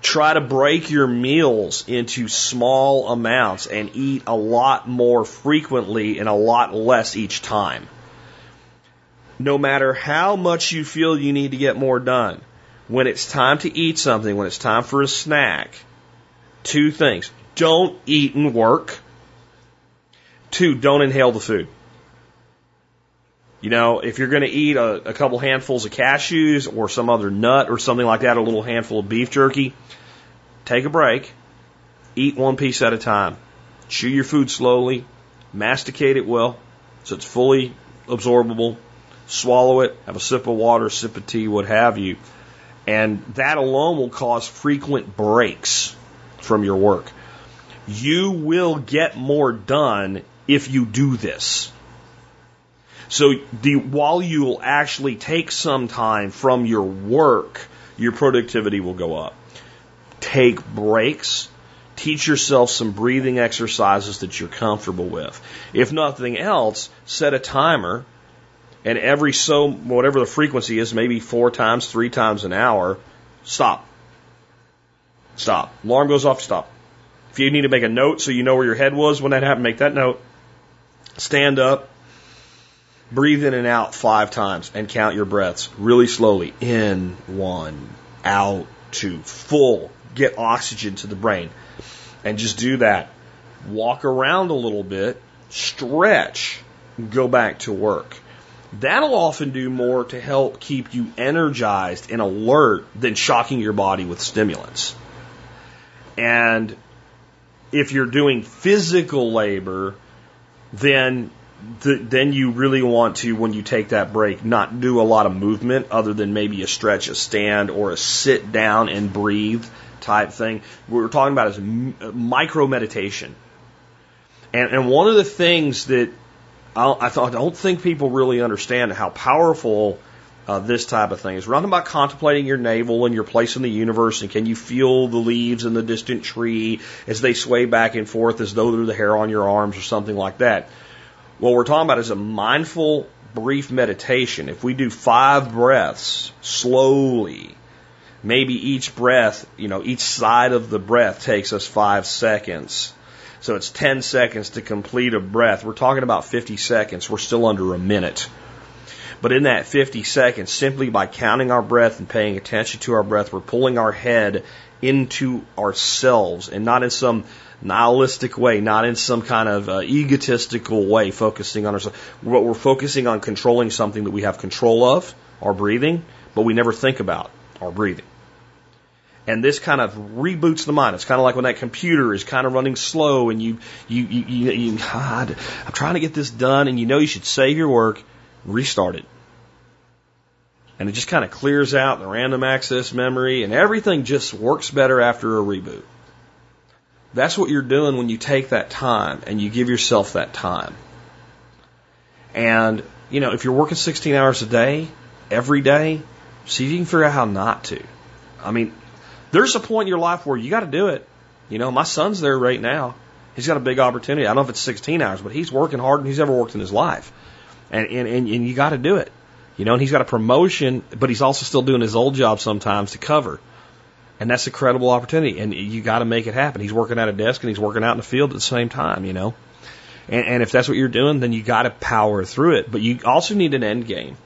Try to break your meals into small amounts and eat a lot more frequently and a lot less each time no matter how much you feel you need to get more done, when it's time to eat something, when it's time for a snack, two things. Don't eat and work. Two, don't inhale the food. You know, if you're going to eat a, a couple handfuls of cashews or some other nut or something like that, a little handful of beef jerky, take a break. Eat one piece at a time. Chew your food slowly. Masticate it well so it's fully absorbable swallow it, have a sip of water, sip of tea, what have you. And that alone will cause frequent breaks from your work. You will get more done if you do this. So the, while you will actually take some time from your work, your productivity will go up. Take breaks. Teach yourself some breathing exercises that you're comfortable with. If nothing else, set a timer and every so, whatever the frequency is, maybe four times, three times an hour, stop. Stop. Alarm goes off, stop. If you need to make a note so you know where your head was when that happened, make that note. Stand up, breathe in and out five times, and count your breaths really slowly. In, one, out, two, full. Get oxygen to the brain. And just do that. Walk around a little bit, stretch, go back to work. That'll often do more to help keep you energized and alert than shocking your body with stimulants. And if you're doing physical labor, then the, then you really want to, when you take that break, not do a lot of movement other than maybe a stretch, a stand, or a sit down and breathe type thing. What we're talking about is uh, micro meditation. And, and one of the things that I, thought, I don't think people really understand how powerful uh, this type of thing is. We're about contemplating your navel and your place in the universe, and can you feel the leaves in the distant tree as they sway back and forth as though they're the hair on your arms or something like that. What we're talking about is a mindful, brief meditation. If we do five breaths slowly, maybe each breath, you know, each side of the breath takes us five seconds so it's 10 seconds to complete a breath. We're talking about 50 seconds. We're still under a minute. But in that 50 seconds, simply by counting our breath and paying attention to our breath, we're pulling our head into ourselves and not in some nihilistic way, not in some kind of uh, egotistical way, focusing on ourselves. What we're focusing on controlling something that we have control of, our breathing, but we never think about our breathing. And this kind of reboots the mind. It's kind of like when that computer is kind of running slow and you, you, you, you, you God, I'm trying to get this done and you know you should save your work, restart it. And it just kind of clears out the random access memory and everything just works better after a reboot. That's what you're doing when you take that time and you give yourself that time. And, you know, if you're working 16 hours a day, every day, See if you can figure out how not to. I mean, there's a point in your life where you got to do it. You know, my son's there right now. He's got a big opportunity. I don't know if it's 16 hours, but he's working harder than he's ever worked in his life. And, and, and, and you got to do it. You know, and he's got a promotion, but he's also still doing his old job sometimes to cover. And that's a credible opportunity. And you got to make it happen. He's working at a desk and he's working out in the field at the same time, you know. And, and if that's what you're doing, then you got to power through it. But you also need an end game.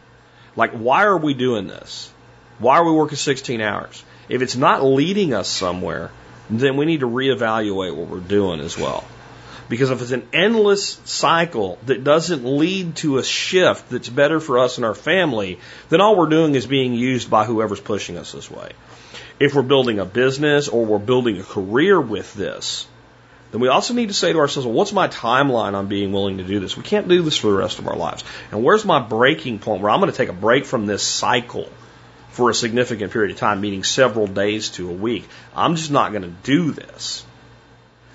Like, why are we doing this? Why are we working 16 hours? If it's not leading us somewhere, then we need to reevaluate what we're doing as well. Because if it's an endless cycle that doesn't lead to a shift that's better for us and our family, then all we're doing is being used by whoever's pushing us this way. If we're building a business or we're building a career with this, then we also need to say to ourselves, well, what's my timeline on being willing to do this? We can't do this for the rest of our lives. And where's my breaking point where I'm going to take a break from this cycle for a significant period of time, meaning several days to a week? I'm just not going to do this.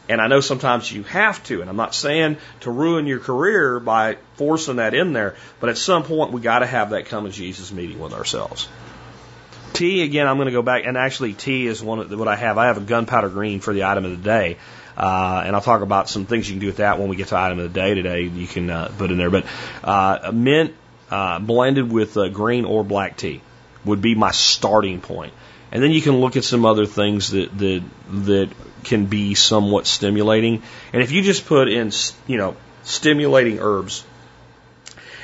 And I know sometimes you have to, and I'm not saying to ruin your career by forcing that in there, but at some point we got to have that come to Jesus meeting with ourselves. Tea, again, I'm going to go back, and actually tea is one of what I have. I have a gunpowder green for the item of the day. Uh, and I'll talk about some things you can do with that when we get to item of the day today. You can uh, put in there, but uh, mint uh, blended with uh, green or black tea would be my starting point. And then you can look at some other things that that that can be somewhat stimulating. And if you just put in, you know, stimulating herbs,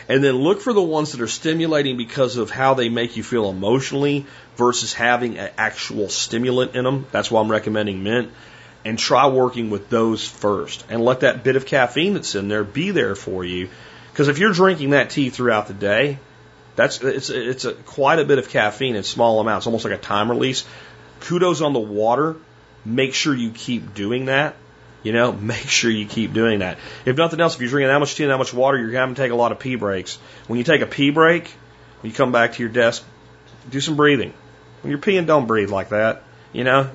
and then look for the ones that are stimulating because of how they make you feel emotionally versus having an actual stimulant in them. That's why I'm recommending mint. And try working with those first and let that bit of caffeine that's in there be there for you. Because if you're drinking that tea throughout the day, that's it's it's a, quite a bit of caffeine in small amounts, almost like a time release. Kudos on the water. Make sure you keep doing that. You know, make sure you keep doing that. If nothing else, if you're drinking that much tea and that much water, you're having to take a lot of pee breaks. When you take a pee break, when you come back to your desk, do some breathing. When you're peeing, don't breathe like that. You know,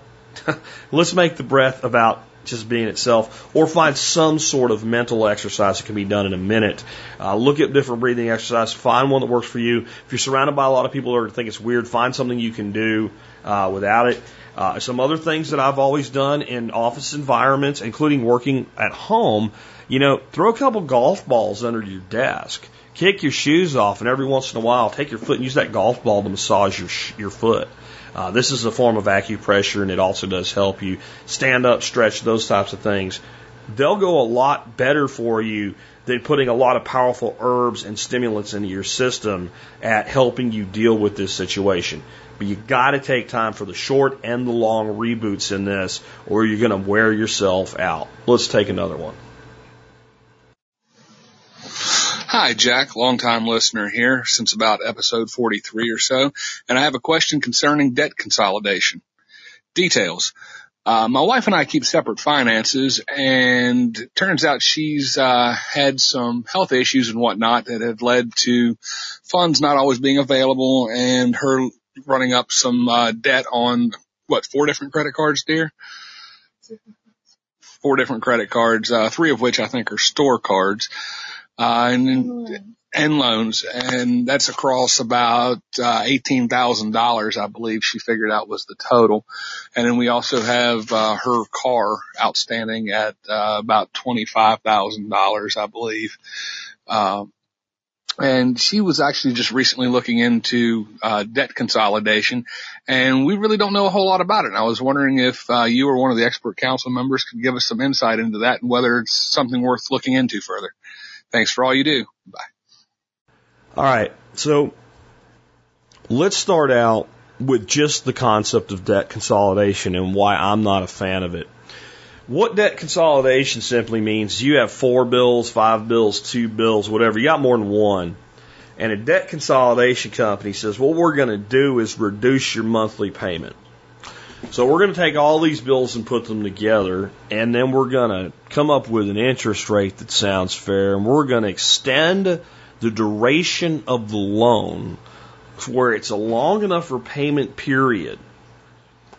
let's make the breath about just being itself, or find some sort of mental exercise that can be done in a minute. Uh, look at different breathing exercises. Find one that works for you. If you're surrounded by a lot of people who think it's weird, find something you can do uh, without it. Uh, some other things that I've always done in office environments, including working at home, you know, throw a couple golf balls under your desk. Kick your shoes off, and every once in a while, take your foot and use that golf ball to massage your your foot. Uh, this is a form of acupressure, and it also does help you stand up, stretch, those types of things. They'll go a lot better for you than putting a lot of powerful herbs and stimulants into your system at helping you deal with this situation. But you got to take time for the short and the long reboots in this, or you're going to wear yourself out. Let's take another one. Hi, Jack, longtime listener here since about episode 43 or so, and I have a question concerning debt consolidation. Details. Uh, my wife and I keep separate finances, and turns out she's uh, had some health issues and whatnot that have led to funds not always being available, and her running up some uh, debt on what four different credit cards, dear? Four different credit cards, uh, three of which I think are store cards, uh, and and loans, and that's across about uh, eighteen thousand dollars, I believe she figured out was the total. And then we also have uh, her car outstanding at uh, about twenty five thousand dollars, I believe. Um, and she was actually just recently looking into uh, debt consolidation, and we really don't know a whole lot about it. And I was wondering if uh, you or one of the expert council members could give us some insight into that and whether it's something worth looking into further. Thanks for all you do. Bye. All right. So let's start out with just the concept of debt consolidation and why I'm not a fan of it. What debt consolidation simply means you have four bills, five bills, two bills, whatever. You got more than one. And a debt consolidation company says, what we're going to do is reduce your monthly payment. So we're going to take all these bills and put them together, and then we're going to come up with an interest rate that sounds fair, and we're going to extend the duration of the loan where it's a long enough repayment period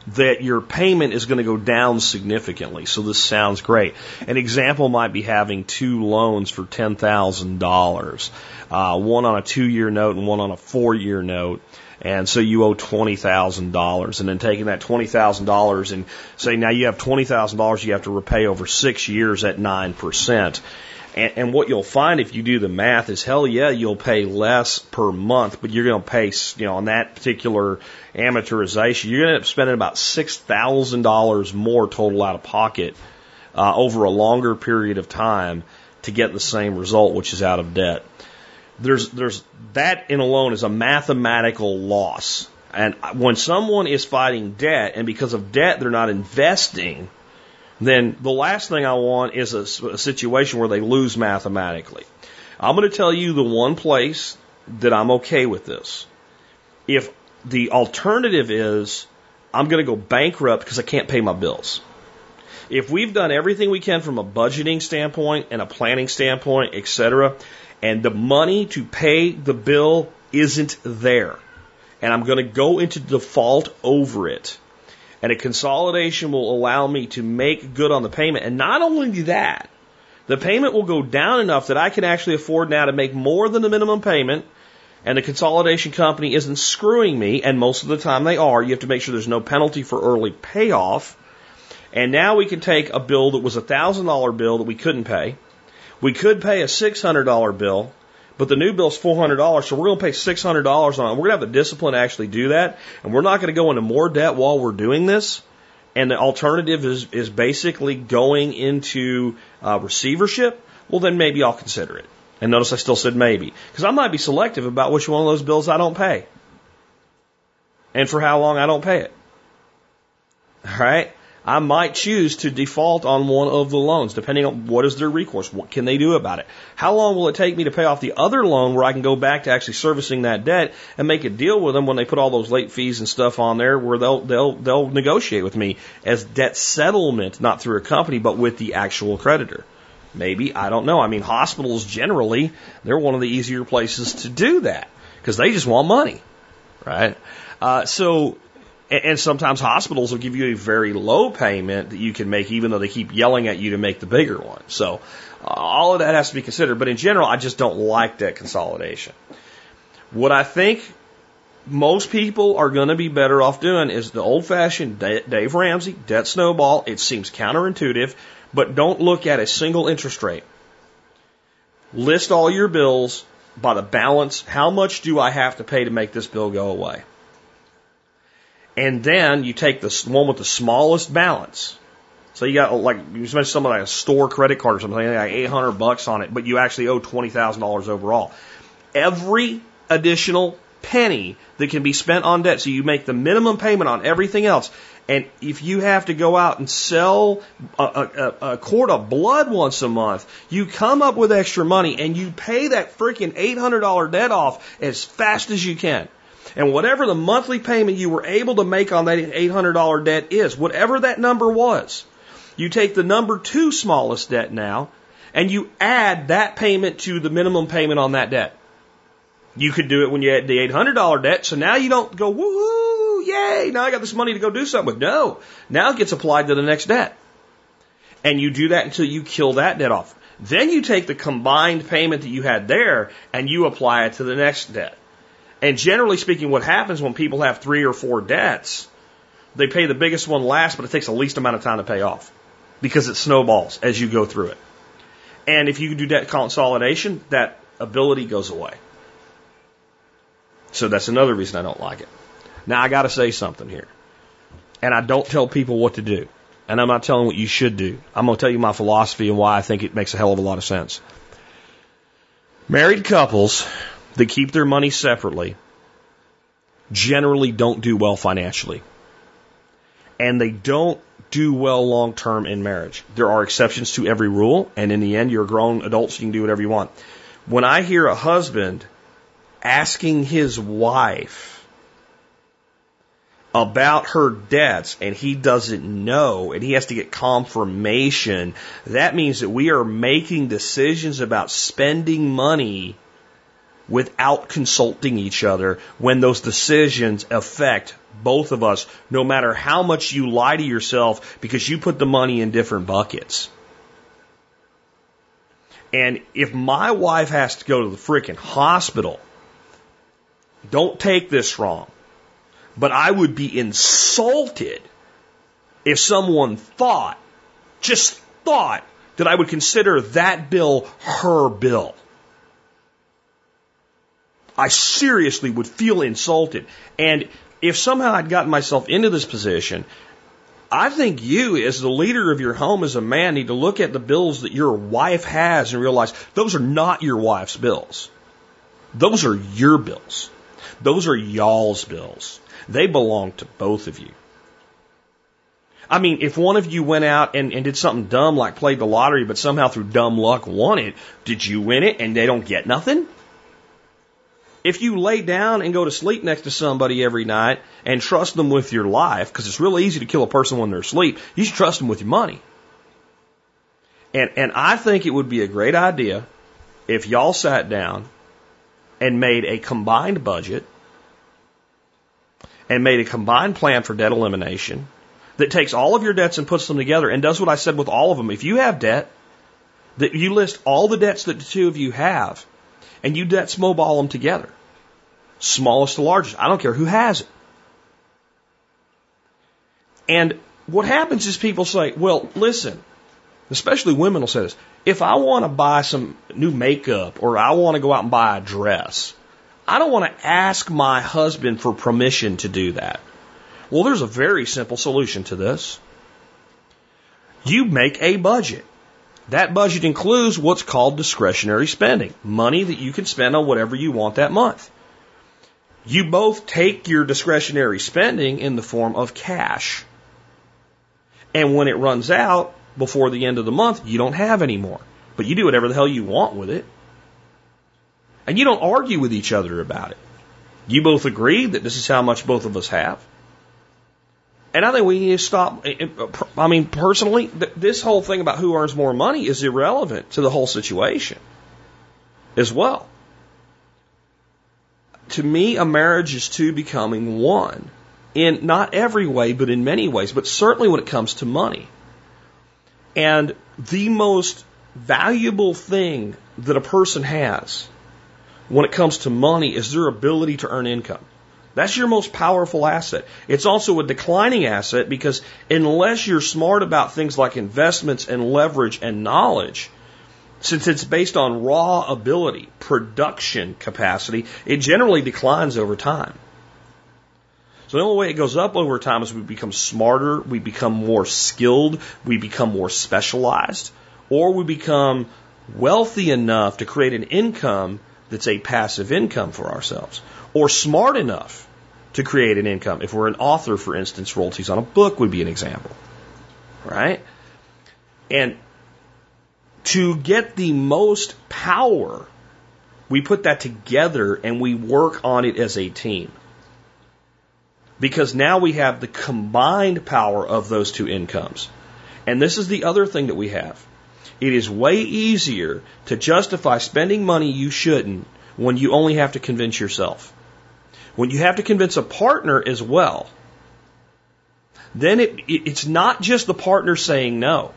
that your payment is going to go down significantly. So this sounds great. An example might be having two loans for $10,000, uh, one on a two year note and one on a four year note. And so you owe $20,000 and then taking that $20,000 and say now you have $20,000 you have to repay over six years at 9%. And, and what you'll find if you do the math is hell yeah, you'll pay less per month, but you're going to pay, you know, on that particular amortization, you're going to end up spending about $6,000 more total out of pocket uh, over a longer period of time to get the same result, which is out of debt. There's, there's, that in alone is a mathematical loss. And when someone is fighting debt and because of debt they're not investing, then the last thing I want is a, a situation where they lose mathematically. I'm going to tell you the one place that I'm okay with this. If the alternative is I'm going to go bankrupt because I can't pay my bills. If we've done everything we can from a budgeting standpoint and a planning standpoint, etc., and the money to pay the bill isn't there, and I'm going to go into default over it, and a consolidation will allow me to make good on the payment. And not only that, the payment will go down enough that I can actually afford now to make more than the minimum payment. And the consolidation company isn't screwing me, and most of the time they are. You have to make sure there's no penalty for early payoff. And now we can take a bill that was a thousand dollar bill that we couldn't pay. We could pay a six hundred dollar bill but the new bill's four hundred dollars, so we're going to pay six hundred dollars on it. We're going to have the discipline to actually do that, and we're not going to go into more debt while we're doing this. And the alternative is is basically going into uh, receivership. Well, then maybe I'll consider it. And notice I still said maybe because I might be selective about which one of those bills I don't pay, and for how long I don't pay it. All right. I might choose to default on one of the loans, depending on what is their recourse. What can they do about it? How long will it take me to pay off the other loan where I can go back to actually servicing that debt and make a deal with them when they put all those late fees and stuff on there where they'll, they'll, they'll negotiate with me as debt settlement, not through a company, but with the actual creditor. Maybe, I don't know. I mean, hospitals generally, they're one of the easier places to do that because they just want money, right? Uh, so and sometimes hospitals will give you a very low payment that you can make, even though they keep yelling at you to make the bigger one. So uh, all of that has to be considered. But in general, I just don't like that consolidation. What I think most people are going to be better off doing is the old fashioned Dave Ramsey debt snowball. It seems counterintuitive, but don't look at a single interest rate. List all your bills by the balance. How much do I have to pay to make this bill go away? And then you take the one with the smallest balance. So you got like you mentioned something like a store credit card or something like 800 bucks on it, but you actually owe twenty thousand dollars overall. Every additional penny that can be spent on debt, so you make the minimum payment on everything else. And if you have to go out and sell a, a, a quart of blood once a month, you come up with extra money and you pay that freaking $800 debt off as fast as you can. And whatever the monthly payment you were able to make on that $800 debt is, whatever that number was, you take the number two smallest debt now and you add that payment to the minimum payment on that debt. You could do it when you had the $800 debt, so now you don't go, woo, yay, now I got this money to go do something with. No, now it gets applied to the next debt. And you do that until you kill that debt off. Then you take the combined payment that you had there and you apply it to the next debt. And generally speaking, what happens when people have three or four debts, they pay the biggest one last, but it takes the least amount of time to pay off because it snowballs as you go through it. And if you do debt consolidation, that ability goes away. So that's another reason I don't like it. Now I got to say something here. And I don't tell people what to do. And I'm not telling what you should do. I'm going to tell you my philosophy and why I think it makes a hell of a lot of sense. Married couples that keep their money separately generally don't do well financially. And they don't do well long term in marriage. There are exceptions to every rule, and in the end, you're grown adults, you can do whatever you want. When I hear a husband asking his wife about her debts and he doesn't know and he has to get confirmation, that means that we are making decisions about spending money without consulting each other when those decisions affect both of us, no matter how much you lie to yourself because you put the money in different buckets. And if my wife has to go to the freaking hospital Don't take this wrong. But I would be insulted if someone thought, just thought, that I would consider that bill her bill. I seriously would feel insulted. And if somehow I'd gotten myself into this position, I think you, as the leader of your home, as a man, need to look at the bills that your wife has and realize those are not your wife's bills. Those are your bills. Those are y'all's bills. They belong to both of you. I mean, if one of you went out and, and did something dumb like played the lottery, but somehow through dumb luck won it, did you win it and they don't get nothing? If you lay down and go to sleep next to somebody every night and trust them with your life, because it's really easy to kill a person when they're asleep, you should trust them with your money. And, and I think it would be a great idea if y'all sat down and made a combined budget and made a combined plan for debt elimination that takes all of your debts and puts them together and does what I said with all of them. If you have debt, that you list all the debts that the two of you have and you debt snowball them together. Smallest to largest. I don't care who has it. And what happens is people say, well, listen, especially women will say this. If I want to buy some new makeup or I want to go out and buy a dress, I don't want to ask my husband for permission to do that. Well, there's a very simple solution to this. You make a budget. That budget includes what's called discretionary spending, money that you can spend on whatever you want that month. You both take your discretionary spending in the form of cash. And when it runs out before the end of the month, you don't have any more. But you do whatever the hell you want with it. And you don't argue with each other about it. You both agree that this is how much both of us have. And I think we need to stop. I mean, personally, this whole thing about who earns more money is irrelevant to the whole situation as well. To me, a marriage is two becoming one in not every way, but in many ways, but certainly when it comes to money. And the most valuable thing that a person has when it comes to money is their ability to earn income. That's your most powerful asset. It's also a declining asset because unless you're smart about things like investments and leverage and knowledge, since it's based on raw ability, production capacity, it generally declines over time. So the only way it goes up over time is we become smarter, we become more skilled, we become more specialized, or we become wealthy enough to create an income that's a passive income for ourselves, or smart enough to create an income. If we're an author, for instance, royalties on a book would be an example, right? And to get the most power, we put that together and we work on it as a team. Because now we have the combined power of those two incomes. And this is the other thing that we have. It is way easier to justify spending money you shouldn't when you only have to convince yourself. When you have to convince a partner as well, then it, it, it's not just the partner saying no.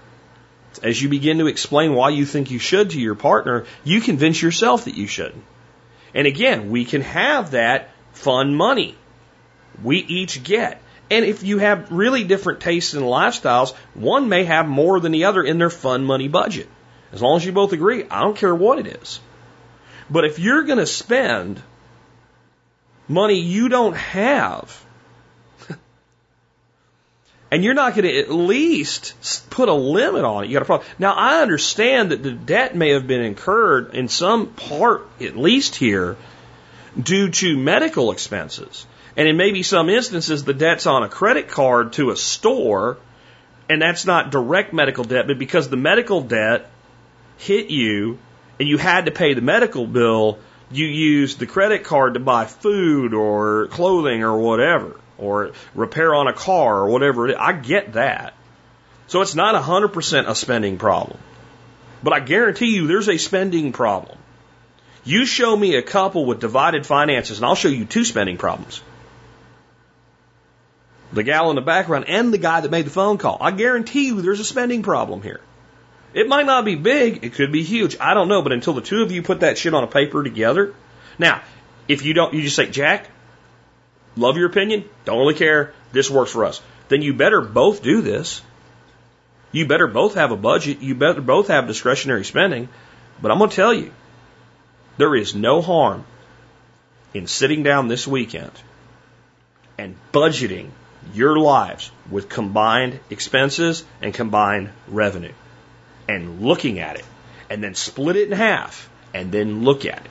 As you begin to explain why you think you should to your partner, you convince yourself that you should. And again, we can have that fun money. We each get. And if you have really different tastes and lifestyles, one may have more than the other in their fun money budget. As long as you both agree, I don't care what it is. But if you're going to spend money you don't have, and you're not going to at least put a limit on it, you got a problem. Now, I understand that the debt may have been incurred in some part, at least here, due to medical expenses. And in maybe some instances, the debt's on a credit card to a store, and that's not direct medical debt, but because the medical debt hit you and you had to pay the medical bill, you used the credit card to buy food or clothing or whatever, or repair on a car or whatever it is. I get that. So it's not 100% a spending problem. But I guarantee you there's a spending problem. You show me a couple with divided finances, and I'll show you two spending problems the gal in the background, and the guy that made the phone call. I guarantee you there's a spending problem here. It might not be big, it could be huge. I don't know, but until the two of you put that shit on a paper together. Now, If you don't, you just say, Jack, love your opinion, don't really care, this works for us. Then you better both do this. You better both have a budget. You better both have discretionary spending. But I'm going to tell you, there is no harm in sitting down this weekend and budgeting your lives with combined expenses and combined revenue and looking at it and then split it in half and then look at it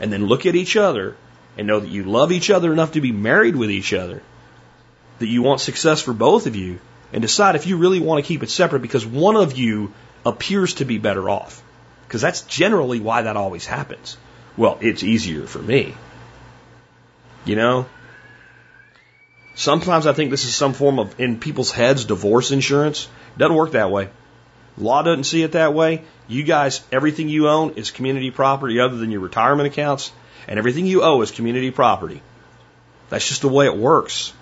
and then look at each other and know that you love each other enough to be married with each other, that you want success for both of you, and decide if you really want to keep it separate because one of you appears to be better off. Because that's generally why that always happens. Well, it's easier for me. You know? Sometimes I think this is some form of, in people's heads, divorce insurance. Doesn't work that way. Law doesn't see it that way. You guys, everything you own is community property other than your retirement accounts, and everything you owe is community property. That's just the way it works.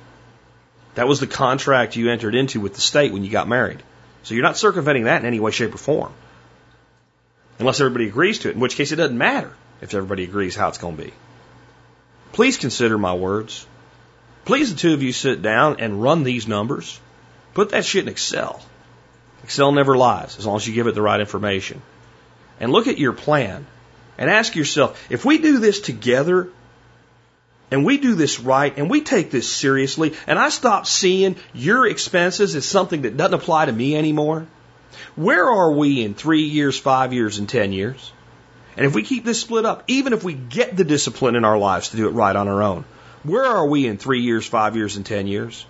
That was the contract you entered into with the state when you got married. So you're not circumventing that in any way, shape, or form. Unless everybody agrees to it, in which case it doesn't matter if everybody agrees how it's going to be. Please consider my words. Please, the two of you sit down and run these numbers. Put that shit in Excel. Excel never lies as long as you give it the right information. And look at your plan and ask yourself if we do this together and we do this right and we take this seriously and I stop seeing your expenses as something that doesn't apply to me anymore, where are we in three years, five years, and ten years? And if we keep this split up, even if we get the discipline in our lives to do it right on our own, where are we in three years, five years, and ten years?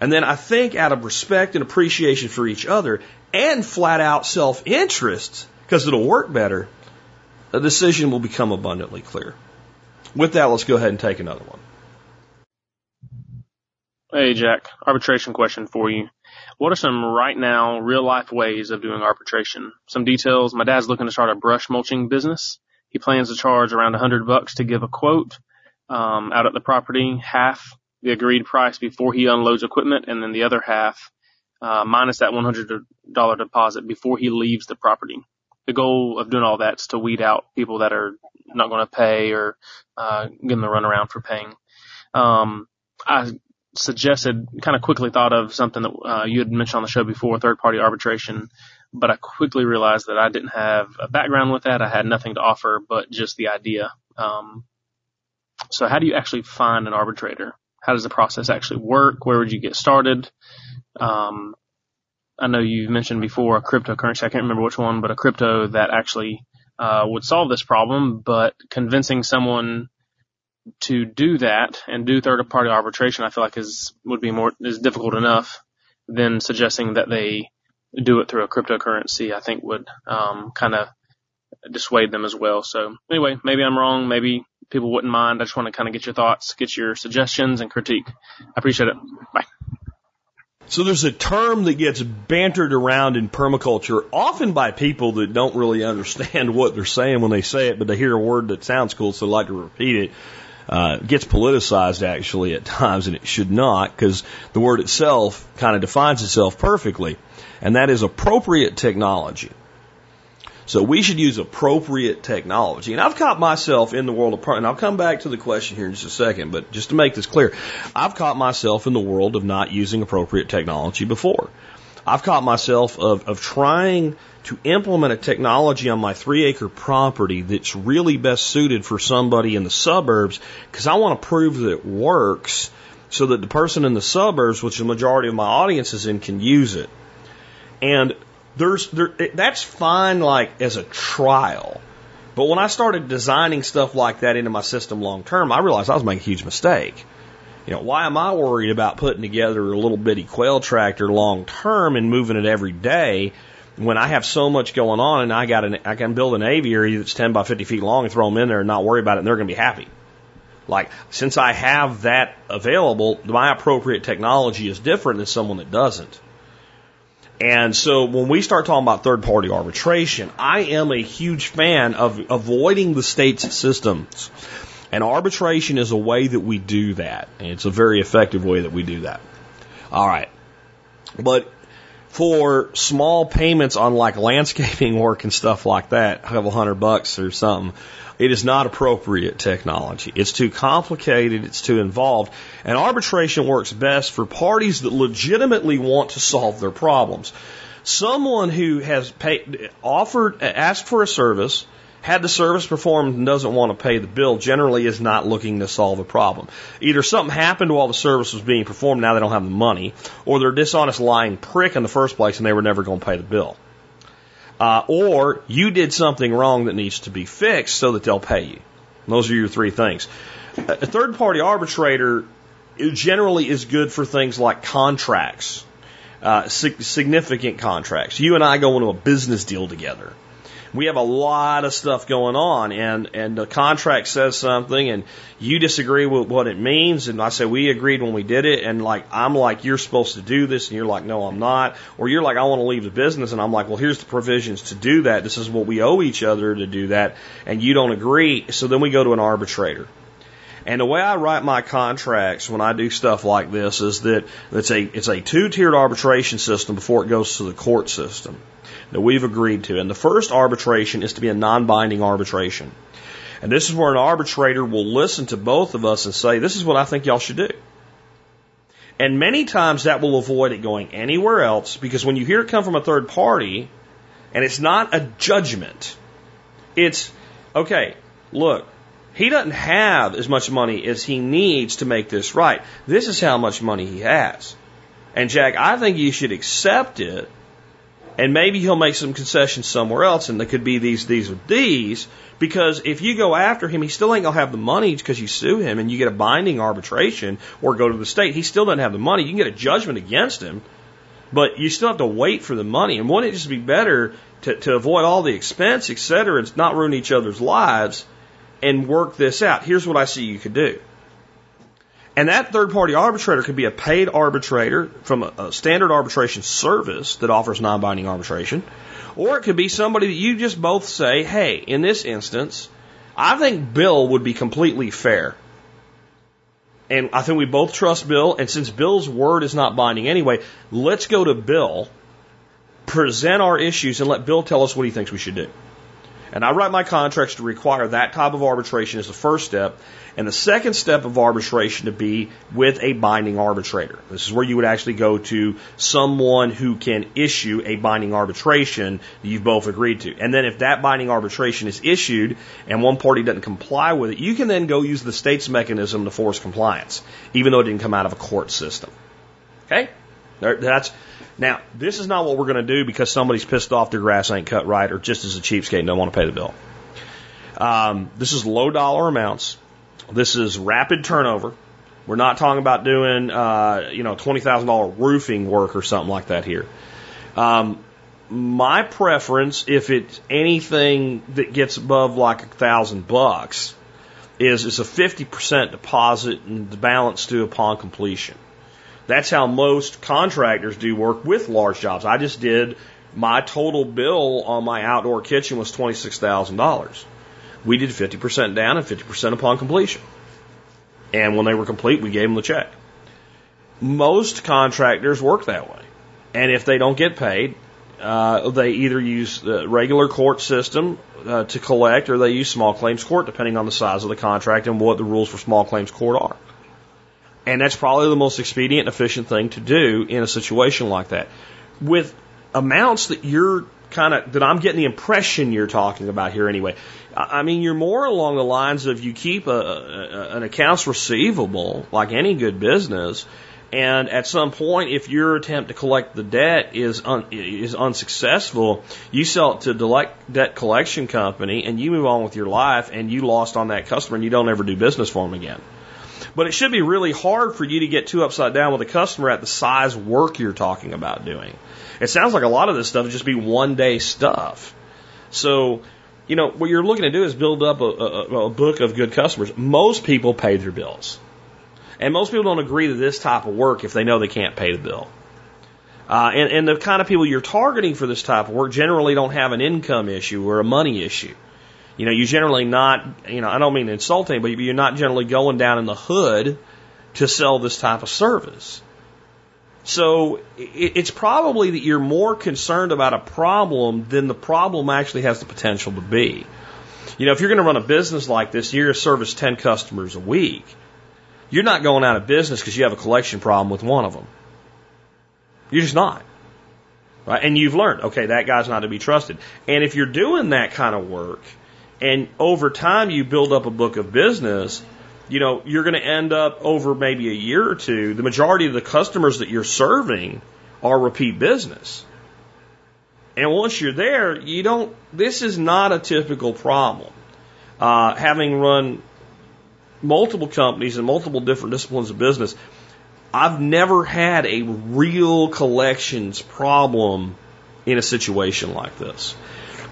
And then I think out of respect and appreciation for each other and flat out self interest, because it'll work better, a decision will become abundantly clear. With that, let's go ahead and take another one. Hey, Jack. Arbitration question for you. What are some right now real life ways of doing arbitration? Some details. My dad's looking to start a brush mulching business. He plans to charge around a hundred bucks to give a quote um, out at the property, half the agreed price before he unloads equipment, and then the other half uh, minus that $100 deposit before he leaves the property. The goal of doing all that is to weed out people that are not going to pay or uh, give them the runaround for paying. Um, I suggested, kind of quickly thought of something that uh, you had mentioned on the show before, third party arbitration, but I quickly realized that I didn't have a background with that. I had nothing to offer but just the idea. Um, so how do you actually find an arbitrator? How does the process actually work? Where would you get started? Um, I know you've mentioned before a cryptocurrency. I can't remember which one, but a crypto that actually uh, would solve this problem. But convincing someone to do that and do third party arbitration, I feel like is would be more is difficult enough than suggesting that they do it through a cryptocurrency. I think would um, kind of dissuade them as well. So anyway, maybe I'm wrong. Maybe people wouldn't mind. I just want to kind of get your thoughts, get your suggestions and critique. I appreciate it. Bye. So there's a term that gets bantered around in permaculture, often by people that don't really understand what they're saying when they say it, but they hear a word that sounds cool, so they like to repeat it. Uh, gets politicized actually at times, and it should not, because the word itself kind of defines itself perfectly, and that is appropriate technology. So we should use appropriate technology. And I've caught myself in the world of, and I'll come back to the question here in just a second, but just to make this clear, I've caught myself in the world of not using appropriate technology before. I've caught myself of, of trying to implement a technology on my three acre property that's really best suited for somebody in the suburbs because I want to prove that it works so that the person in the suburbs, which the majority of my audience is in, can use it. And there's there, that's fine like as a trial. But when I started designing stuff like that into my system long term, I realized I was making a huge mistake. You know, why am I worried about putting together a little bitty quail tractor long term and moving it every day when I have so much going on and I got an I can build an aviary that's 10 by 50 feet long and throw them in there and not worry about it and they're going to be happy. Like, since I have that available, my appropriate technology is different than someone that doesn't. And so when we start talking about third party arbitration, I am a huge fan of avoiding the state's systems. And arbitration is a way that we do that. And it's a very effective way that we do that. All right. But for small payments on like landscaping work and stuff like that, a couple hundred bucks or something, it is not appropriate technology. It's too complicated, it's too involved, and arbitration works best for parties that legitimately want to solve their problems. Someone who has paid, offered, asked for a service, had the service performed and doesn't want to pay the bill generally is not looking to solve a problem. Either something happened while the service was being performed, now they don't have the money, or they're a dishonest lying prick in the first place and they were never going to pay the bill. Uh, or you did something wrong that needs to be fixed so that they'll pay you. Those are your three things. A third party arbitrator generally is good for things like contracts, uh, significant contracts. You and I go into a business deal together we have a lot of stuff going on and, and the contract says something and you disagree with what it means. And I say, we agreed when we did it. And like, I'm like, you're supposed to do this. And you're like, no, I'm not. Or you're like, I want to leave the business. And I'm like, well, here's the provisions to do that. This is what we owe each other to do that. And you don't agree. So then we go to an arbitrator. And the way I write my contracts when I do stuff like this is that it's a, it's a two tiered arbitration system before it goes to the court system that we've agreed to. And the first arbitration is to be a non-binding arbitration. And this is where an arbitrator will listen to both of us and say, this is what I think y'all should do. And many times that will avoid it going anywhere else because when you hear it come from a third party and it's not a judgment, it's, okay, look, he doesn't have as much money as he needs to make this right. This is how much money he has. And Jack, I think you should accept it and maybe he'll make some concessions somewhere else, and there could be these, these, or these. Because if you go after him, he still ain't gonna have the money because you sue him and you get a binding arbitration or go to the state. He still doesn't have the money. You can get a judgment against him, but you still have to wait for the money. And wouldn't it just be better to, to avoid all the expense, et cetera, and not ruin each other's lives and work this out? Here's what I see you could do. And that third party arbitrator could be a paid arbitrator from a, a standard arbitration service that offers non binding arbitration, or it could be somebody that you just both say, hey, in this instance, I think Bill would be completely fair. And I think we both trust Bill, and since Bill's word is not binding anyway, let's go to Bill, present our issues, and let Bill tell us what he thinks we should do. And I write my contracts to require that type of arbitration as the first step. And the second step of arbitration to be with a binding arbitrator. This is where you would actually go to someone who can issue a binding arbitration that you've both agreed to. And then if that binding arbitration is issued and one party doesn't comply with it, you can then go use the state's mechanism to force compliance, even though it didn't come out of a court system. Okay? That's now, this is not what we're going to do because somebody's pissed off their grass ain't cut right or just as a cheapskate and don't want to pay the bill. Um, this is low dollar amounts. This is rapid turnover. We're not talking about doing, uh, you know, twenty thousand dollar roofing work or something like that here. Um, my preference, if it's anything that gets above like a thousand bucks, is it's a fifty percent deposit and the balance due upon completion. That's how most contractors do work with large jobs. I just did my total bill on my outdoor kitchen was twenty six thousand dollars. We did 50% down and 50% upon completion. And when they were complete, we gave them the check. Most contractors work that way. And if they don't get paid, uh, they either use the regular court system uh, to collect or they use small claims court, depending on the size of the contract and what the rules for small claims court are. And that's probably the most expedient and efficient thing to do in a situation like that. With amounts that you're kind of, that I'm getting the impression you're talking about here anyway. I mean, you're more along the lines of you keep a, a, an accounts receivable like any good business, and at some point, if your attempt to collect the debt is un, is unsuccessful, you sell it to a debt collection company, and you move on with your life, and you lost on that customer, and you don't ever do business for them again. But it should be really hard for you to get too upside down with a customer at the size work you're talking about doing. It sounds like a lot of this stuff would just be one day stuff. So you know, what you're looking to do is build up a, a, a book of good customers. Most people pay their bills. And most people don't agree to this type of work if they know they can't pay the bill. Uh, and, and the kind of people you're targeting for this type of work generally don't have an income issue or a money issue. You know, you're generally not, you know, I don't mean insulting, but you're not generally going down in the hood to sell this type of service. So it's probably that you're more concerned about a problem than the problem actually has the potential to be. You know, if you're going to run a business like this, you're going to service 10 customers a week. You're not going out of business because you have a collection problem with one of them. You're just not. Right? And you've learned, okay, that guy's not to be trusted. And if you're doing that kind of work and over time you build up a book of business, you know, you're going to end up over maybe a year or two, the majority of the customers that you're serving are repeat business. And once you're there, you don't, this is not a typical problem. Uh, having run multiple companies and multiple different disciplines of business, I've never had a real collections problem in a situation like this.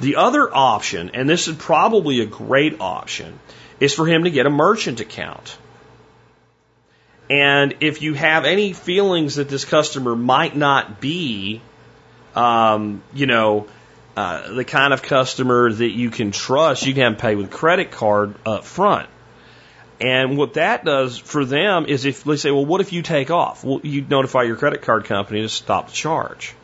The other option, and this is probably a great option, is for him to get a merchant account. And if you have any feelings that this customer might not be, um, you know, uh, the kind of customer that you can trust, you can pay with credit card up front. And what that does for them is if they say, well, what if you take off? Well, you notify your credit card company to stop the charge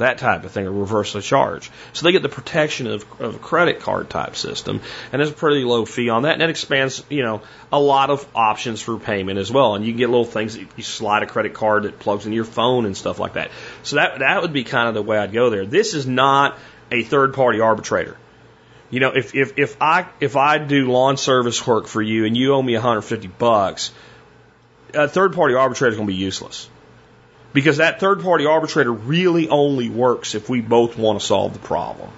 that type of thing, or reverse the charge. So they get the protection of, of a credit card type system, and there's a pretty low fee on that, and it expands, you know, a lot of options for payment as well. And you can get little things that you slide a credit card that plugs into your phone and stuff like that. So that that would be kind of the way I'd go there. This is not a third party arbitrator. You know, if if if I if I do lawn service work for you and you owe me 150 bucks, a third party arbitrator is going to be useless. Because that third party arbitrator really only works if we both want to solve the problem.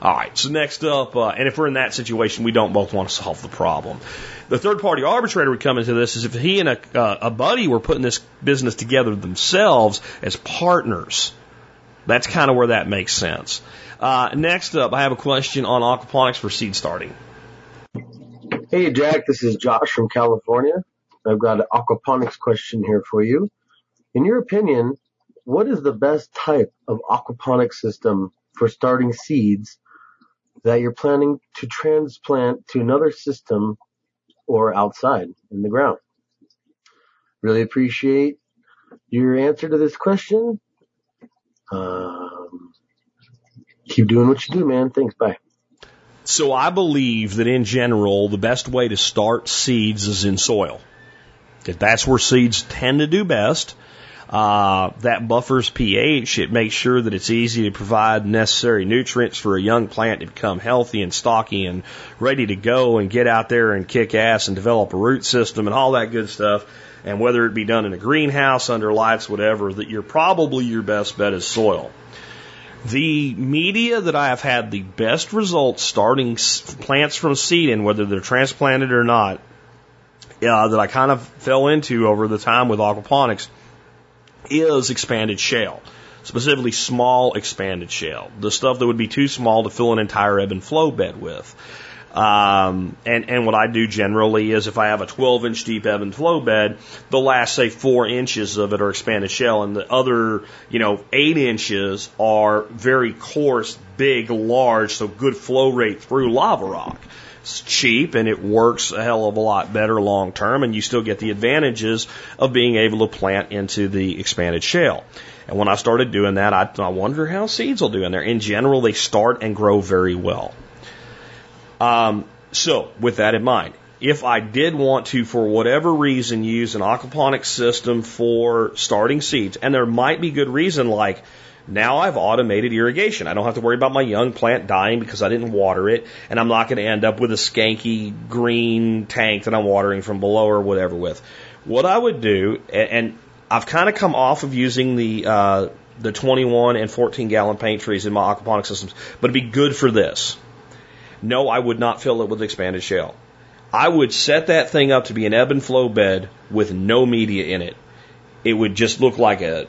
All right, so next up, uh, and if we're in that situation, we don't both want to solve the problem. The third party arbitrator would come into this is if he and a, uh, a buddy were putting this business together themselves as partners. That's kind of where that makes sense. Uh, next up, I have a question on aquaponics for seed starting. Hey, Jack, this is Josh from California. I've got an aquaponics question here for you. In your opinion, what is the best type of aquaponics system for starting seeds that you're planning to transplant to another system or outside in the ground? Really appreciate your answer to this question. Um, keep doing what you do, man. Thanks. Bye. So I believe that in general, the best way to start seeds is in soil. That that's where seeds tend to do best. Uh, that buffers pH. It makes sure that it's easy to provide necessary nutrients for a young plant to become healthy and stocky and ready to go and get out there and kick ass and develop a root system and all that good stuff. And whether it be done in a greenhouse, under lights, whatever, that you're probably your best bet is soil. The media that I have had the best results starting plants from seed in, whether they're transplanted or not, uh, that I kind of fell into over the time with aquaponics is expanded shale, specifically small expanded shale, the stuff that would be too small to fill an entire ebb and flow bed with. Um, and, and what I do generally is if I have a 12 inch deep ebb and flow bed, the last, say, four inches of it are expanded shale, and the other, you know, eight inches are very coarse, big, large, so good flow rate through lava rock. It's cheap and it works a hell of a lot better long term, and you still get the advantages of being able to plant into the expanded shale. And when I started doing that, I, I wonder how seeds will do in there. In general, they start and grow very well. Um, so, with that in mind, if I did want to, for whatever reason, use an aquaponics system for starting seeds, and there might be good reason like now I've automated irrigation. I don't have to worry about my young plant dying because I didn't water it, and I'm not going to end up with a skanky green tank that I'm watering from below or whatever with. What I would do, and I've kind of come off of using the uh, the 21 and 14 gallon paint trees in my aquaponic systems, but it'd be good for this. No, I would not fill it with expanded shale. I would set that thing up to be an ebb and flow bed with no media in it. It would just look like a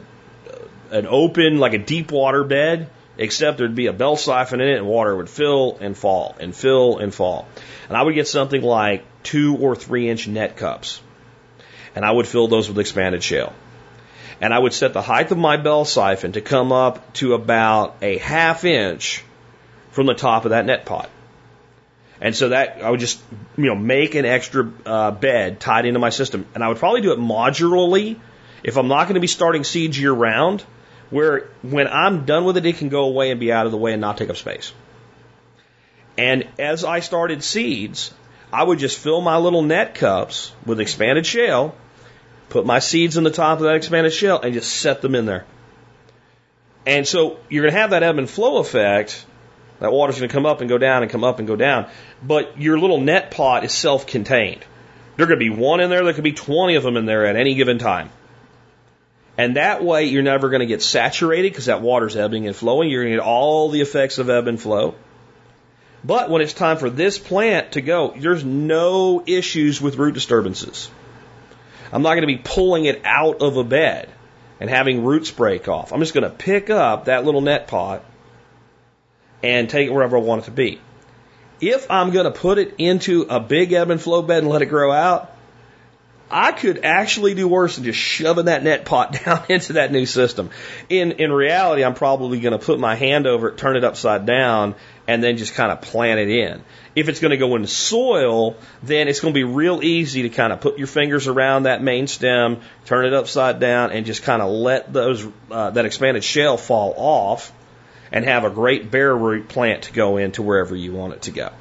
an open, like a deep water bed, except there'd be a bell siphon in it and water would fill and fall and fill and fall. And I would get something like two or three inch net cups. And I would fill those with expanded shale. And I would set the height of my bell siphon to come up to about a half inch from the top of that net pot. And so that I would just, you know, make an extra uh, bed tied into my system. And I would probably do it modularly if I'm not going to be starting seeds year round, where when I'm done with it, it can go away and be out of the way and not take up space. And as I started seeds, I would just fill my little net cups with expanded shale, put my seeds in the top of that expanded shale, and just set them in there. And so you're going to have that ebb and flow effect. That water's going to come up and go down and come up and go down. But your little net pot is self contained. There could be one in there, there could be 20 of them in there at any given time. And that way you're never going to get saturated because that water's ebbing and flowing. You're going to get all the effects of ebb and flow. But when it's time for this plant to go, there's no issues with root disturbances. I'm not going to be pulling it out of a bed and having roots break off. I'm just going to pick up that little net pot and take it wherever I want it to be. If I'm going to put it into a big ebb and flow bed and let it grow out, I could actually do worse than just shoving that net pot down into that new system. In in reality, I'm probably going to put my hand over it, turn it upside down, and then just kind of plant it in. If it's going to go into soil, then it's going to be real easy to kind of put your fingers around that main stem, turn it upside down, and just kind of let those uh, that expanded shale fall off, and have a great bare root plant to go into wherever you want it to go.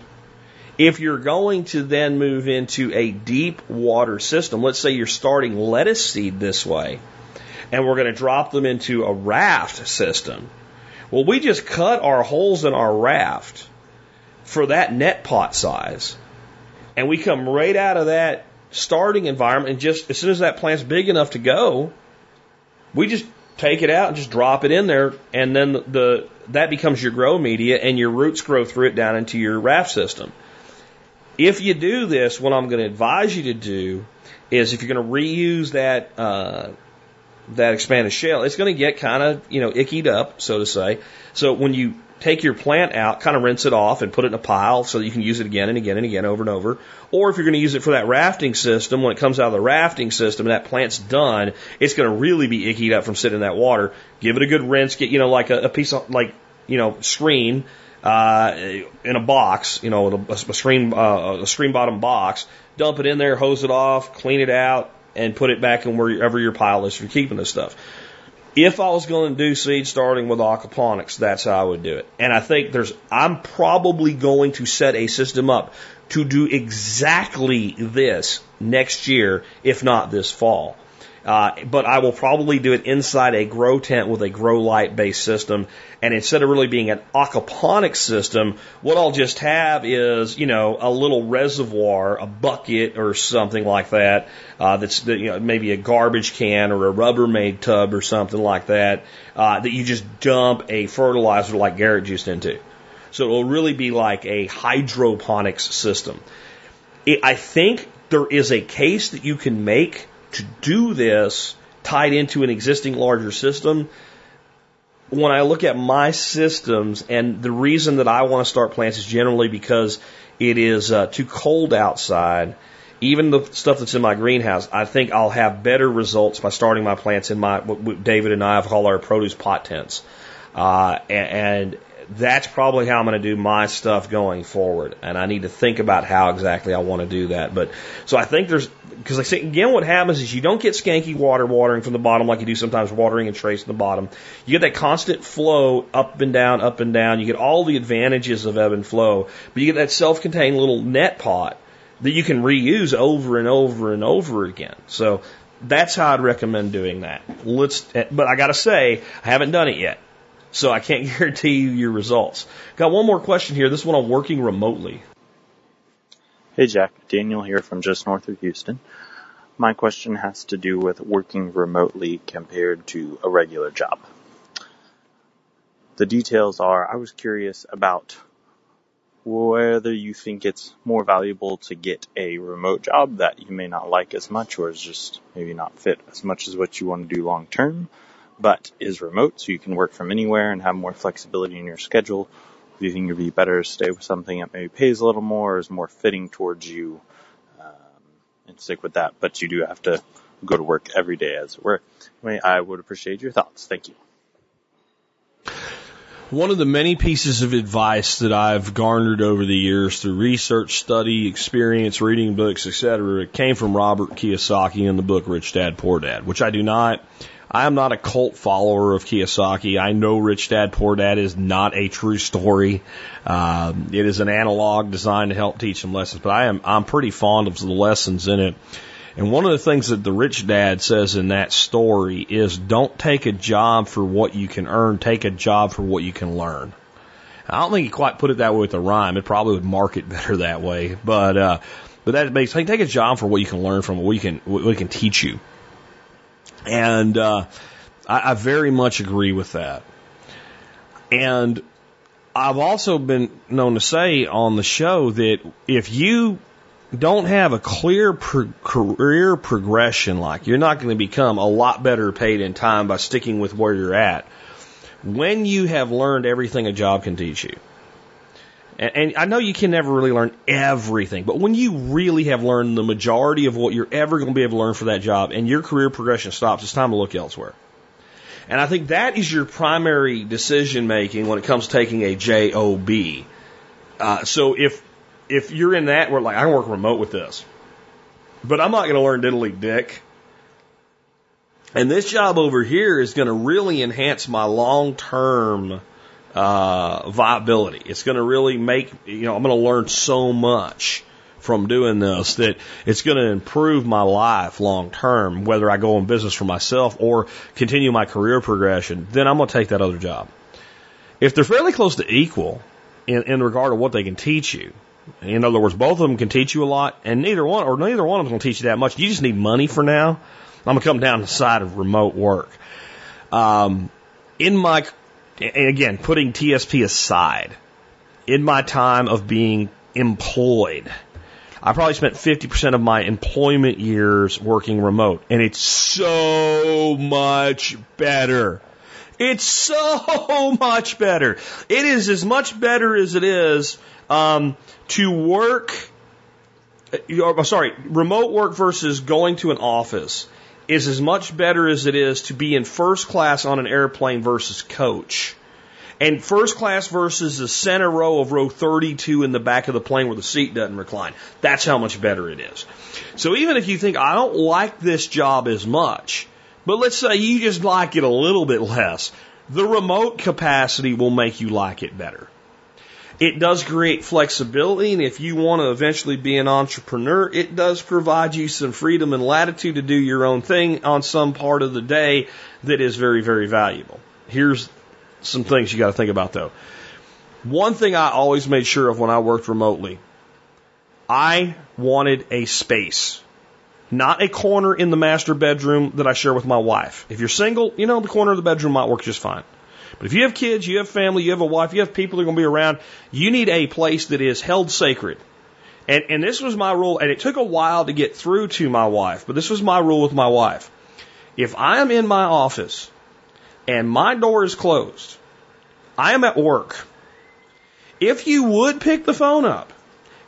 If you're going to then move into a deep water system, let's say you're starting lettuce seed this way, and we're going to drop them into a raft system. Well, we just cut our holes in our raft for that net pot size, and we come right out of that starting environment, and just as soon as that plant's big enough to go, we just take it out and just drop it in there, and then the that becomes your grow media, and your roots grow through it down into your raft system. If you do this, what I'm going to advise you to do is if you're going to reuse that uh, that expanded shale, it's going to get kind of you know ickied up, so to say. So when you take your plant out, kind of rinse it off and put it in a pile so that you can use it again and again and again over and over. Or if you're going to use it for that rafting system, when it comes out of the rafting system and that plant's done, it's going to really be ickied up from sitting in that water. Give it a good rinse. Get you know like a, a piece of like you know screen uh, in a box, you know, a, a screen uh, a screen bottom box. Dump it in there, hose it off, clean it out, and put it back in wherever your pile is for keeping this stuff. If I was going to do seed starting with aquaponics, that's how I would do it. And I think there's, I'm probably going to set a system up to do exactly this next year, if not this fall. Uh, but I will probably do it inside a grow tent with a grow light based system. And instead of really being an aquaponics system, what I'll just have is, you know, a little reservoir, a bucket or something like that, uh, that's, you know, maybe a garbage can or a Rubbermaid tub or something like that, uh, that you just dump a fertilizer like Garrett juice into. So it will really be like a hydroponics system. It, I think there is a case that you can make to do this tied into an existing larger system, when I look at my systems, and the reason that I want to start plants is generally because it is uh, too cold outside. Even the stuff that's in my greenhouse, I think I'll have better results by starting my plants in my what David and I have called our produce pot tents. Uh, and that's probably how I'm going to do my stuff going forward. And I need to think about how exactly I want to do that. But so I think there's, because say again, what happens is you don't get skanky water watering from the bottom like you do sometimes watering and trace in the bottom. You get that constant flow up and down, up and down. You get all the advantages of ebb and flow, but you get that self-contained little net pot that you can reuse over and over and over again. So that's how I'd recommend doing that. Let's, but I got to say, I haven't done it yet. So I can't guarantee you your results. Got one more question here. This one on working remotely. Hey Jack, Daniel here from just north of Houston. My question has to do with working remotely compared to a regular job. The details are, I was curious about whether you think it's more valuable to get a remote job that you may not like as much or is just maybe not fit as much as what you want to do long term but is remote, so you can work from anywhere and have more flexibility in your schedule. Do you think it'd be better to stay with something that maybe pays a little more, or is more fitting towards you, um, and stick with that? But you do have to go to work every day, as it were. Anyway, I would appreciate your thoughts. Thank you. One of the many pieces of advice that I've garnered over the years through research, study, experience, reading books, etc., came from Robert Kiyosaki in the book Rich Dad Poor Dad, which I do not I am not a cult follower of Kiyosaki. I know Rich Dad Poor Dad is not a true story. Um, it is an analog designed to help teach some lessons, but I am I'm pretty fond of the lessons in it. And one of the things that the rich dad says in that story is don't take a job for what you can earn, take a job for what you can learn. I don't think he quite put it that way with the rhyme. It probably would market better that way, but uh, but that makes take a job for what you can learn from, what you can what it can teach you. And uh, I, I very much agree with that. And I've also been known to say on the show that if you don't have a clear pro- career progression, like you're not going to become a lot better paid in time by sticking with where you're at when you have learned everything a job can teach you. And, and I know you can never really learn everything, but when you really have learned the majority of what you're ever going to be able to learn for that job and your career progression stops, it's time to look elsewhere. And I think that is your primary decision making when it comes to taking a job. Uh, so if if you're in that, where like I can work remote with this, but I'm not going to learn diddly dick. And this job over here is going to really enhance my long term uh, viability. It's going to really make you know I'm going to learn so much from doing this that it's going to improve my life long term, whether I go in business for myself or continue my career progression, then I'm going to take that other job. If they're fairly close to equal in, in regard to what they can teach you, in other words, both of them can teach you a lot, and neither one or neither one of them can teach you that much. You just need money for now. I'm gonna come down the side of remote work. Um, in my, again, putting TSP aside, in my time of being employed, I probably spent 50% of my employment years working remote, and it's so much better. It's so much better. It is as much better as it is um, to work. Uh, sorry, remote work versus going to an office is as much better as it is to be in first class on an airplane versus coach. And first class versus the center row of row 32 in the back of the plane where the seat doesn't recline. That's how much better it is. So even if you think, I don't like this job as much, but let's say you just like it a little bit less, the remote capacity will make you like it better. It does create flexibility, and if you want to eventually be an entrepreneur, it does provide you some freedom and latitude to do your own thing on some part of the day that is very, very valuable. Here's some things you got to think about though. One thing I always made sure of when I worked remotely, I wanted a space. Not a corner in the master bedroom that I share with my wife. If you're single, you know, the corner of the bedroom might work just fine. But if you have kids, you have family, you have a wife, you have people that are going to be around, you need a place that is held sacred. And, and this was my rule, and it took a while to get through to my wife, but this was my rule with my wife. If I am in my office and my door is closed, I am at work. If you would pick the phone up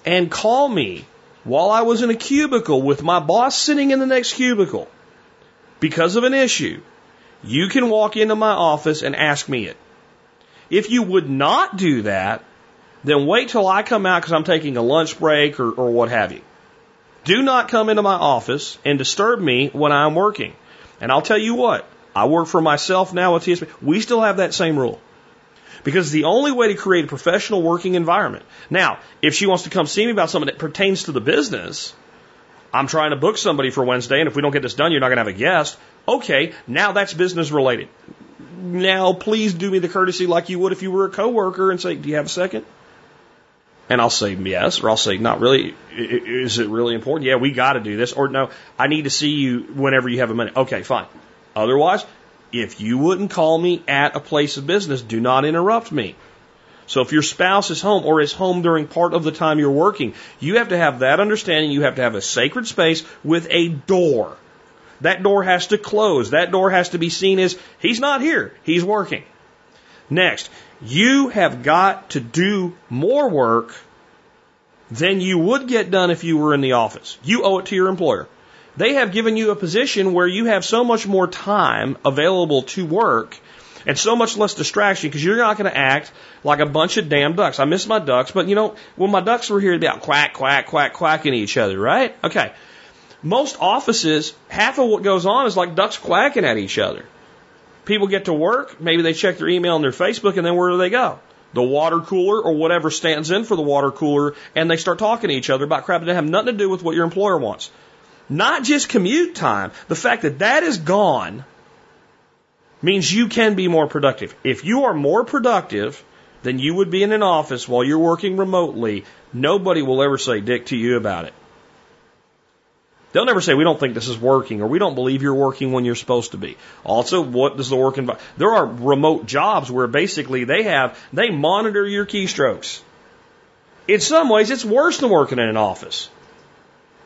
and call me while I was in a cubicle with my boss sitting in the next cubicle because of an issue, you can walk into my office and ask me it. If you would not do that, then wait till I come out because I'm taking a lunch break or, or what have you. Do not come into my office and disturb me when I'm working. And I'll tell you what, I work for myself now with TSP. We still have that same rule. Because the only way to create a professional working environment. Now, if she wants to come see me about something that pertains to the business, I'm trying to book somebody for Wednesday, and if we don't get this done, you're not going to have a guest. Okay, now that's business related. Now, please do me the courtesy like you would if you were a coworker and say, "Do you have a second? And I'll say yes, or I'll say, not really. Is it really important? Yeah, we got to do this. Or no, I need to see you whenever you have a minute. Okay, fine. Otherwise, if you wouldn't call me at a place of business, do not interrupt me. So if your spouse is home or is home during part of the time you're working, you have to have that understanding. You have to have a sacred space with a door. That door has to close. That door has to be seen as he's not here. He's working. Next, you have got to do more work than you would get done if you were in the office. You owe it to your employer. They have given you a position where you have so much more time available to work and so much less distraction because you're not going to act like a bunch of damn ducks. I miss my ducks, but you know, when my ducks were here, they'd be out quack, quack, quack, quacking each other, right? Okay. Most offices, half of what goes on is like ducks quacking at each other. People get to work, maybe they check their email and their Facebook, and then where do they go? The water cooler or whatever stands in for the water cooler, and they start talking to each other about crap that have nothing to do with what your employer wants. Not just commute time. The fact that that is gone means you can be more productive. If you are more productive than you would be in an office while you're working remotely, nobody will ever say dick to you about it. They'll never say, we don't think this is working, or we don't believe you're working when you're supposed to be. Also, what does the work environment, there are remote jobs where basically they have, they monitor your keystrokes. In some ways, it's worse than working in an office.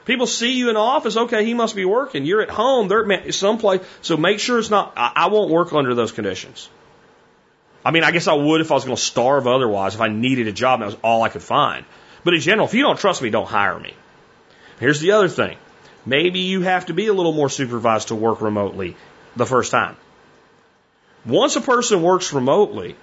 People see you in office, okay, he must be working. You're at home, they're someplace, so make sure it's not, I, I won't work under those conditions. I mean, I guess I would if I was going to starve otherwise, if I needed a job and that was all I could find. But in general, if you don't trust me, don't hire me. Here's the other thing. Maybe you have to be a little more supervised to work remotely the first time. Once a person works remotely,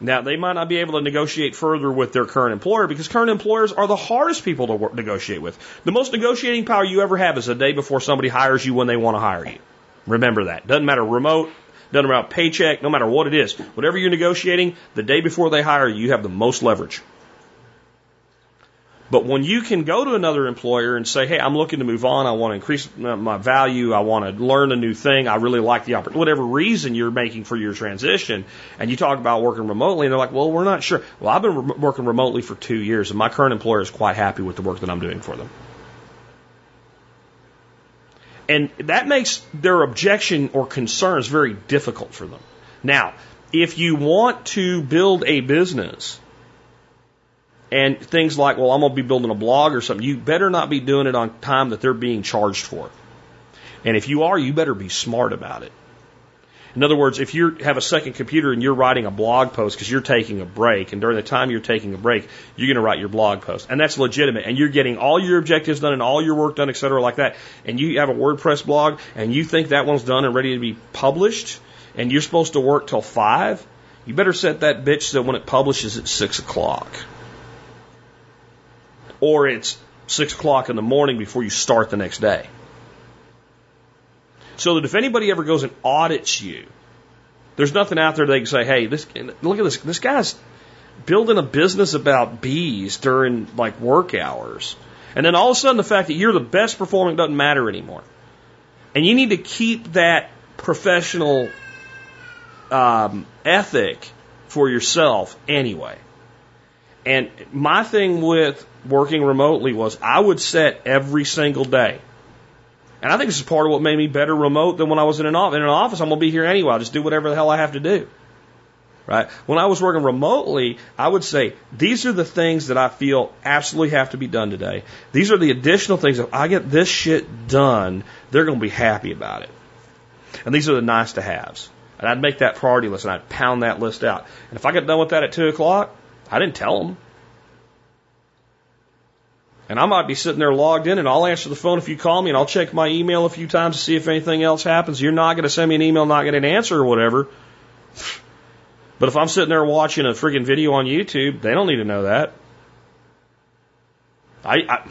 now they might not be able to negotiate further with their current employer because current employers are the hardest people to work, negotiate with. The most negotiating power you ever have is the day before somebody hires you when they want to hire you. Remember that. Doesn't matter remote, doesn't matter paycheck, no matter what it is. Whatever you're negotiating, the day before they hire you, you have the most leverage. But when you can go to another employer and say, hey, I'm looking to move on, I want to increase my value, I want to learn a new thing, I really like the opportunity, whatever reason you're making for your transition, and you talk about working remotely, and they're like, well, we're not sure. Well, I've been re- working remotely for two years, and my current employer is quite happy with the work that I'm doing for them. And that makes their objection or concerns very difficult for them. Now, if you want to build a business, and things like, well, I'm going to be building a blog or something, you better not be doing it on time that they're being charged for. And if you are, you better be smart about it. In other words, if you have a second computer and you're writing a blog post because you're taking a break, and during the time you're taking a break, you're going to write your blog post, and that's legitimate, and you're getting all your objectives done and all your work done, et cetera, like that, and you have a WordPress blog, and you think that one's done and ready to be published, and you're supposed to work till five, you better set that bitch so when it publishes at six o'clock or it's six o'clock in the morning before you start the next day. So that if anybody ever goes and audits you, there's nothing out there they can say, hey, this look at this this guy's building a business about bees during like work hours. And then all of a sudden the fact that you're the best performing doesn't matter anymore. And you need to keep that professional um, ethic for yourself anyway. And my thing with working remotely was I would set every single day. And I think this is part of what made me better remote than when I was in an office. In an office, I'm going to be here anyway. I'll just do whatever the hell I have to do. Right? When I was working remotely, I would say, these are the things that I feel absolutely have to be done today. These are the additional things. If I get this shit done, they're going to be happy about it. And these are the nice to haves. And I'd make that priority list and I'd pound that list out. And if I got done with that at two o'clock, I didn't tell them. And I might be sitting there logged in and I'll answer the phone if you call me and I'll check my email a few times to see if anything else happens. You're not going to send me an email, not getting an answer or whatever. But if I'm sitting there watching a friggin' video on YouTube, they don't need to know that. I, I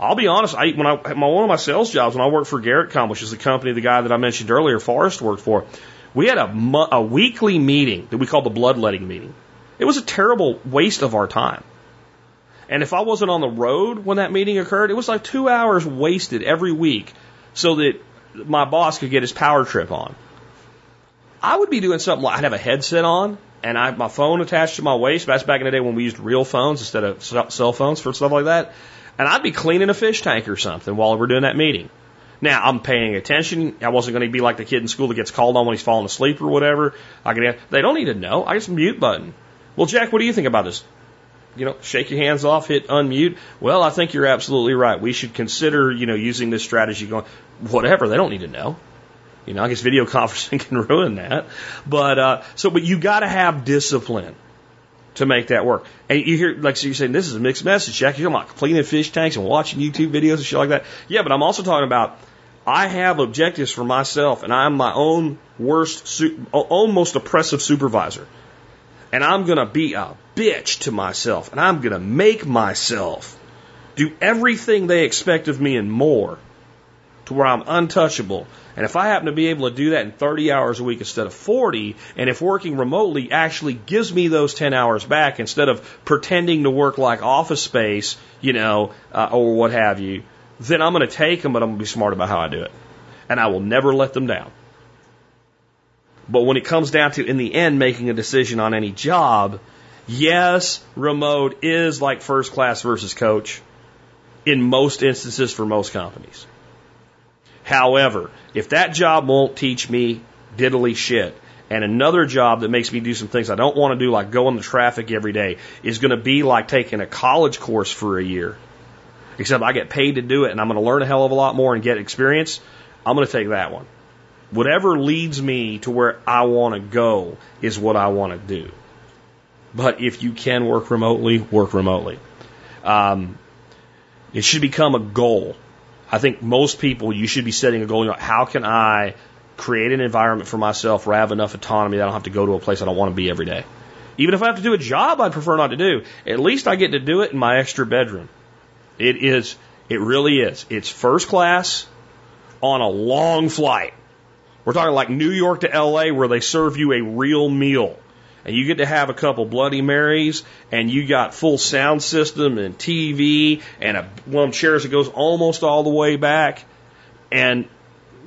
I'll be honest. I when I my one of my sales jobs when I worked for Garrettcom, which is the company the guy that I mentioned earlier, Forrest worked for, we had a a weekly meeting that we called the bloodletting meeting. It was a terrible waste of our time. And if I wasn't on the road when that meeting occurred, it was like two hours wasted every week so that my boss could get his power trip on. I would be doing something like I'd have a headset on and I have my phone attached to my waist. That's back in the day when we used real phones instead of cell phones for stuff like that. And I'd be cleaning a fish tank or something while we're doing that meeting. Now I'm paying attention. I wasn't going to be like the kid in school that gets called on when he's falling asleep or whatever. I can. They don't need to know. I just mute button. Well, Jack, what do you think about this? you know, shake your hands off, hit unmute. Well, I think you're absolutely right. We should consider, you know, using this strategy going, whatever. They don't need to know. You know, I guess video conferencing can ruin that. But, uh, so, but you got to have discipline to make that work. And you hear, like, so you're saying this is a mixed message, Jack. You're talking about cleaning fish tanks and watching YouTube videos and shit like that. Yeah, but I'm also talking about I have objectives for myself, and I'm my own worst, su- own most oppressive supervisor. And I'm going to be a bitch to myself, and I'm going to make myself do everything they expect of me and more to where I'm untouchable. And if I happen to be able to do that in 30 hours a week instead of 40, and if working remotely actually gives me those 10 hours back instead of pretending to work like office space, you know, uh, or what have you, then I'm going to take them, but I'm going to be smart about how I do it. And I will never let them down. But when it comes down to, in the end, making a decision on any job, yes, remote is like first class versus coach in most instances for most companies. However, if that job won't teach me diddly shit, and another job that makes me do some things I don't want to do, like go in the traffic every day, is going to be like taking a college course for a year, except I get paid to do it and I'm going to learn a hell of a lot more and get experience, I'm going to take that one. Whatever leads me to where I want to go is what I want to do. But if you can work remotely, work remotely. Um, it should become a goal. I think most people, you should be setting a goal. You know, how can I create an environment for myself where I have enough autonomy that I don't have to go to a place I don't want to be every day? Even if I have to do a job I'd prefer not to do, at least I get to do it in my extra bedroom. It is, it really is. It's first class on a long flight. We're talking like New York to LA where they serve you a real meal. And you get to have a couple Bloody Marys, and you got full sound system and TV, and a, one of chairs that goes almost all the way back. And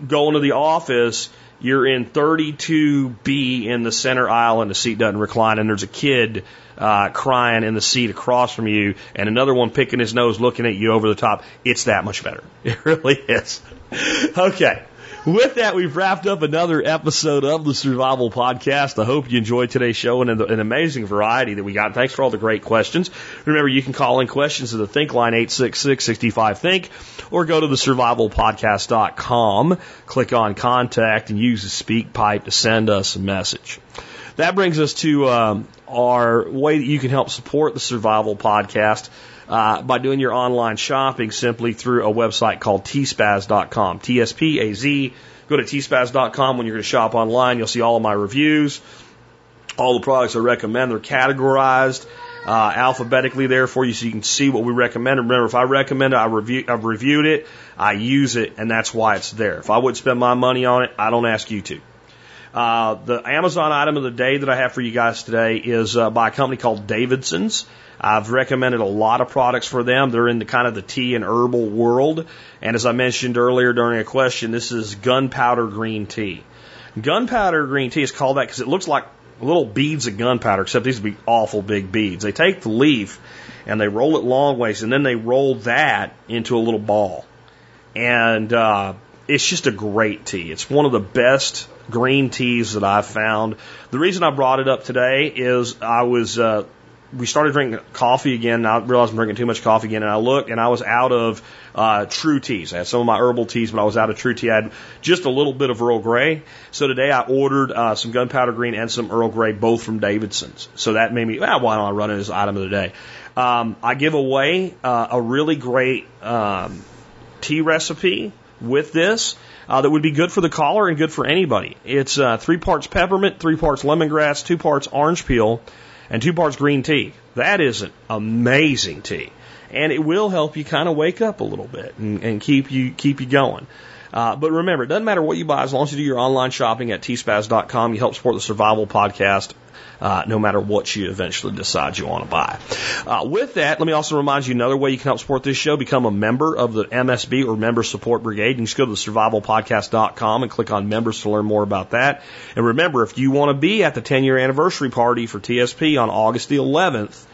going to the office, you're in 32B in the center aisle, and the seat doesn't recline, and there's a kid uh, crying in the seat across from you, and another one picking his nose, looking at you over the top. It's that much better. It really is. Okay. With that, we've wrapped up another episode of the Survival Podcast. I hope you enjoyed today's show and an amazing variety that we got. Thanks for all the great questions. Remember, you can call in questions to the Think line 866-65-THINK or go to the survivalpodcast.com, click on contact and use the SpeakPipe to send us a message. That brings us to um, our way that you can help support the Survival Podcast uh, by doing your online shopping simply through a website called tspaz.com. T-S-P-A-Z. Go to tspaz.com when you're going to shop online. You'll see all of my reviews, all the products I recommend. They're categorized uh, alphabetically there for you so you can see what we recommend. Remember, if I recommend it, I review, I've reviewed it, I use it, and that's why it's there. If I wouldn't spend my money on it, I don't ask you to. Uh, the Amazon item of the day that I have for you guys today is uh, by a company called Davidson's. I've recommended a lot of products for them. They're in the kind of the tea and herbal world. And as I mentioned earlier during a question, this is gunpowder green tea. Gunpowder green tea is called that because it looks like little beads of gunpowder, except these would be awful big beads. They take the leaf and they roll it long ways, and then they roll that into a little ball. And uh, it's just a great tea. It's one of the best green teas that I've found. The reason I brought it up today is I was uh, we started drinking coffee again. And I realized I'm drinking too much coffee again, and I looked and I was out of uh, true teas. I had some of my herbal teas, but I was out of true tea. I had just a little bit of Earl Grey. So today I ordered uh, some gunpowder green and some Earl Grey, both from Davidson's. So that made me, well, why don't I run it as item of the day? Um, I give away uh, a really great um, tea recipe with this. Uh, that would be good for the caller and good for anybody. It's uh, three parts peppermint, three parts lemongrass, two parts orange peel, and two parts green tea. That is an amazing tea. And it will help you kind of wake up a little bit and, and keep you keep you going. Uh, but remember, it doesn't matter what you buy as long as you do your online shopping at tspaz.com. You help support the Survival Podcast uh, no matter what you eventually decide you want to buy. Uh, with that, let me also remind you another way you can help support this show. Become a member of the MSB or Member Support Brigade. You can just go to the survivalpodcast.com and click on members to learn more about that. And remember, if you want to be at the 10 year anniversary party for TSP on August the 11th,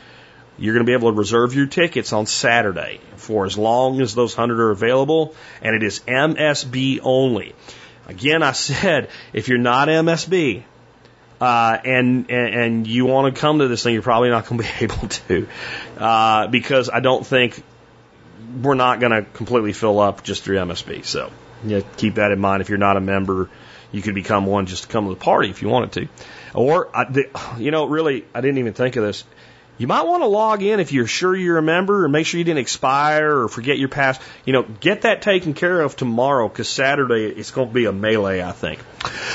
you're going to be able to reserve your tickets on Saturday for as long as those 100 are available, and it is MSB only. Again, I said, if you're not MSB, uh, and, and, and you want to come to this thing, you're probably not going to be able to, uh, because I don't think we're not going to completely fill up just through MSB. So you know, keep that in mind. If you're not a member, you could become one just to come to the party if you wanted to. Or, I, the, you know, really, I didn't even think of this. You might want to log in if you're sure you're a member and make sure you didn't expire or forget your pass. You know, get that taken care of tomorrow because Saturday it's going to be a melee, I think.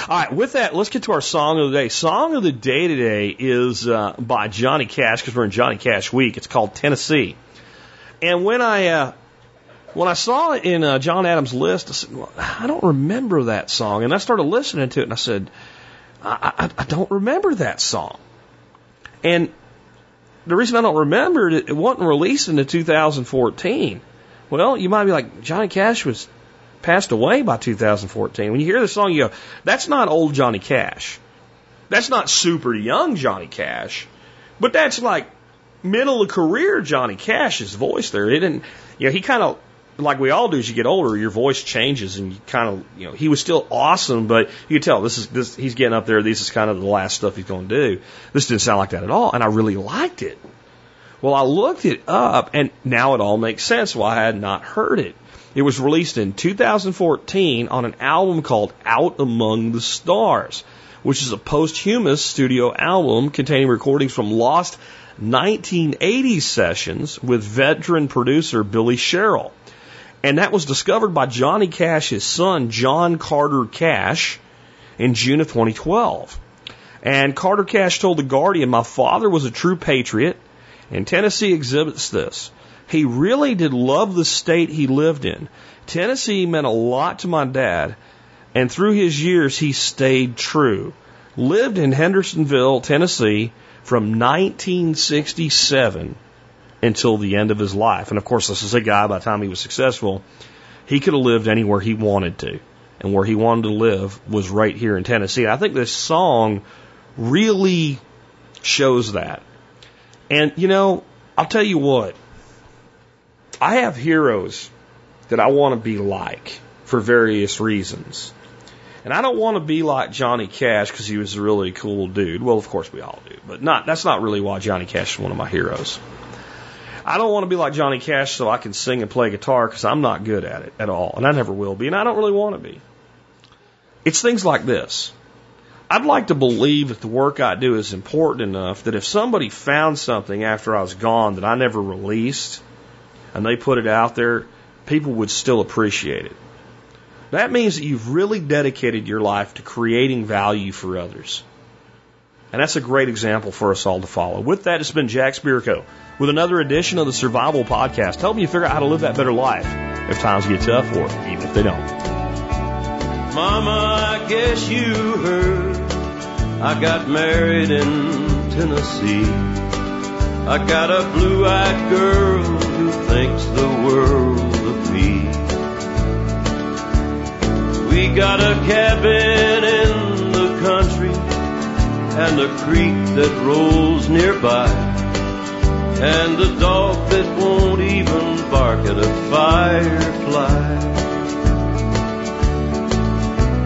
All right, with that, let's get to our song of the day. Song of the day today is uh, by Johnny Cash because we're in Johnny Cash week. It's called Tennessee. And when I uh, when I saw it in uh, John Adams' list, I said, well, I don't remember that song. And I started listening to it and I said, I, I, I don't remember that song. And the reason I don't remember it, it wasn't released into 2014. Well, you might be like, Johnny Cash was passed away by 2014. When you hear the song, you go, that's not old Johnny Cash. That's not super young Johnny Cash. But that's like middle of career Johnny Cash's voice there. It didn't, you know, he kind of, like we all do as you get older, your voice changes and you kind of, you know, he was still awesome, but you could tell this is, this, he's getting up there. This is kind of the last stuff he's going to do. This didn't sound like that at all. And I really liked it. Well, I looked it up and now it all makes sense why I had not heard it. It was released in 2014 on an album called Out Among the Stars, which is a posthumous studio album containing recordings from lost 1980s sessions with veteran producer Billy Sherrill. And that was discovered by Johnny Cash's son, John Carter Cash, in June of 2012. And Carter Cash told The Guardian, My father was a true patriot, and Tennessee exhibits this. He really did love the state he lived in. Tennessee meant a lot to my dad, and through his years, he stayed true. Lived in Hendersonville, Tennessee from 1967 until the end of his life. And of course, this is a guy by the time he was successful, he could have lived anywhere he wanted to. And where he wanted to live was right here in Tennessee. And I think this song really shows that. And, you know, I'll tell you what, I have heroes that I want to be like for various reasons. And I don't want to be like Johnny Cash because he was a really cool dude. Well, of course we all do, but not that's not really why Johnny Cash is one of my heroes. I don't want to be like Johnny Cash so I can sing and play guitar because I'm not good at it at all, and I never will be, and I don't really want to be. It's things like this. I'd like to believe that the work I do is important enough that if somebody found something after I was gone that I never released and they put it out there, people would still appreciate it. That means that you've really dedicated your life to creating value for others. And that's a great example for us all to follow. With that, it's been Jack Spirko with another edition of the Survival Podcast, helping you figure out how to live that better life if times get tough or even if they don't. Mama, I guess you heard I got married in Tennessee. I got a blue-eyed girl who thinks the world of me. We got a cabin in the country and a creek that rolls nearby and a dog that won't even bark at a firefly.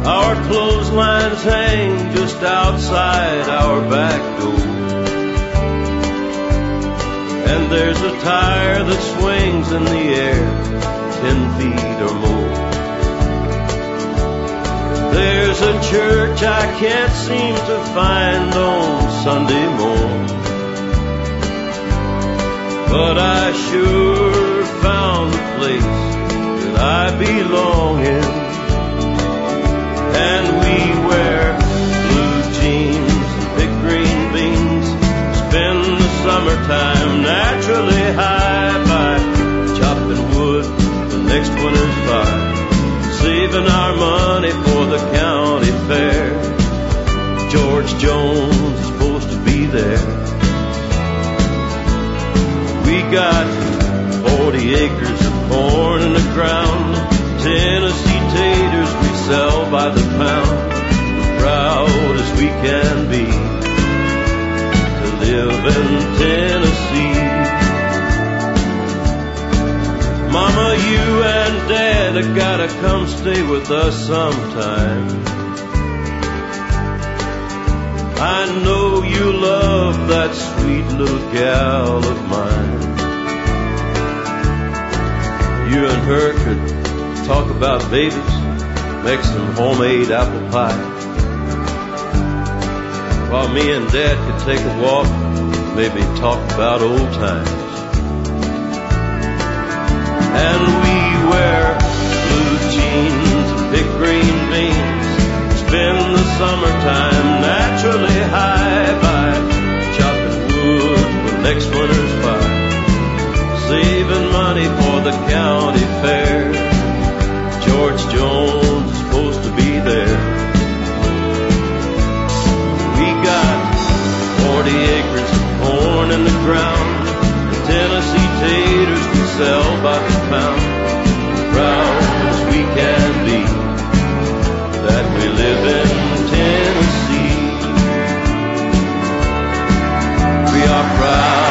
Our clotheslines hang just outside our back door. And there's a tire that swings in the air ten feet or more. There's a church I can't seem to find on Sunday morning. But I sure found a place that I belong in. And we wear blue jeans and big green beans, spend the summertime naturally high the county fair. George Jones is supposed to be there we got 40 acres of corn in the ground. Tennessee taters we sell by the pound. We're proud as we can be to live in Tennessee. Mama, you and Dad have gotta come stay with us sometime. I know you love that sweet little gal of mine. You and her could talk about babies, make some homemade apple pie. While me and Dad could take a walk maybe talk about old times. And we wear blue jeans big green beans. Spend the summertime naturally high by chopping wood for next winter's fire. Saving money for the county fair. George Jones is supposed to be there. We got 40 acres of corn in the ground sell by the pound. Proud as we can be that we live in Tennessee. We are proud.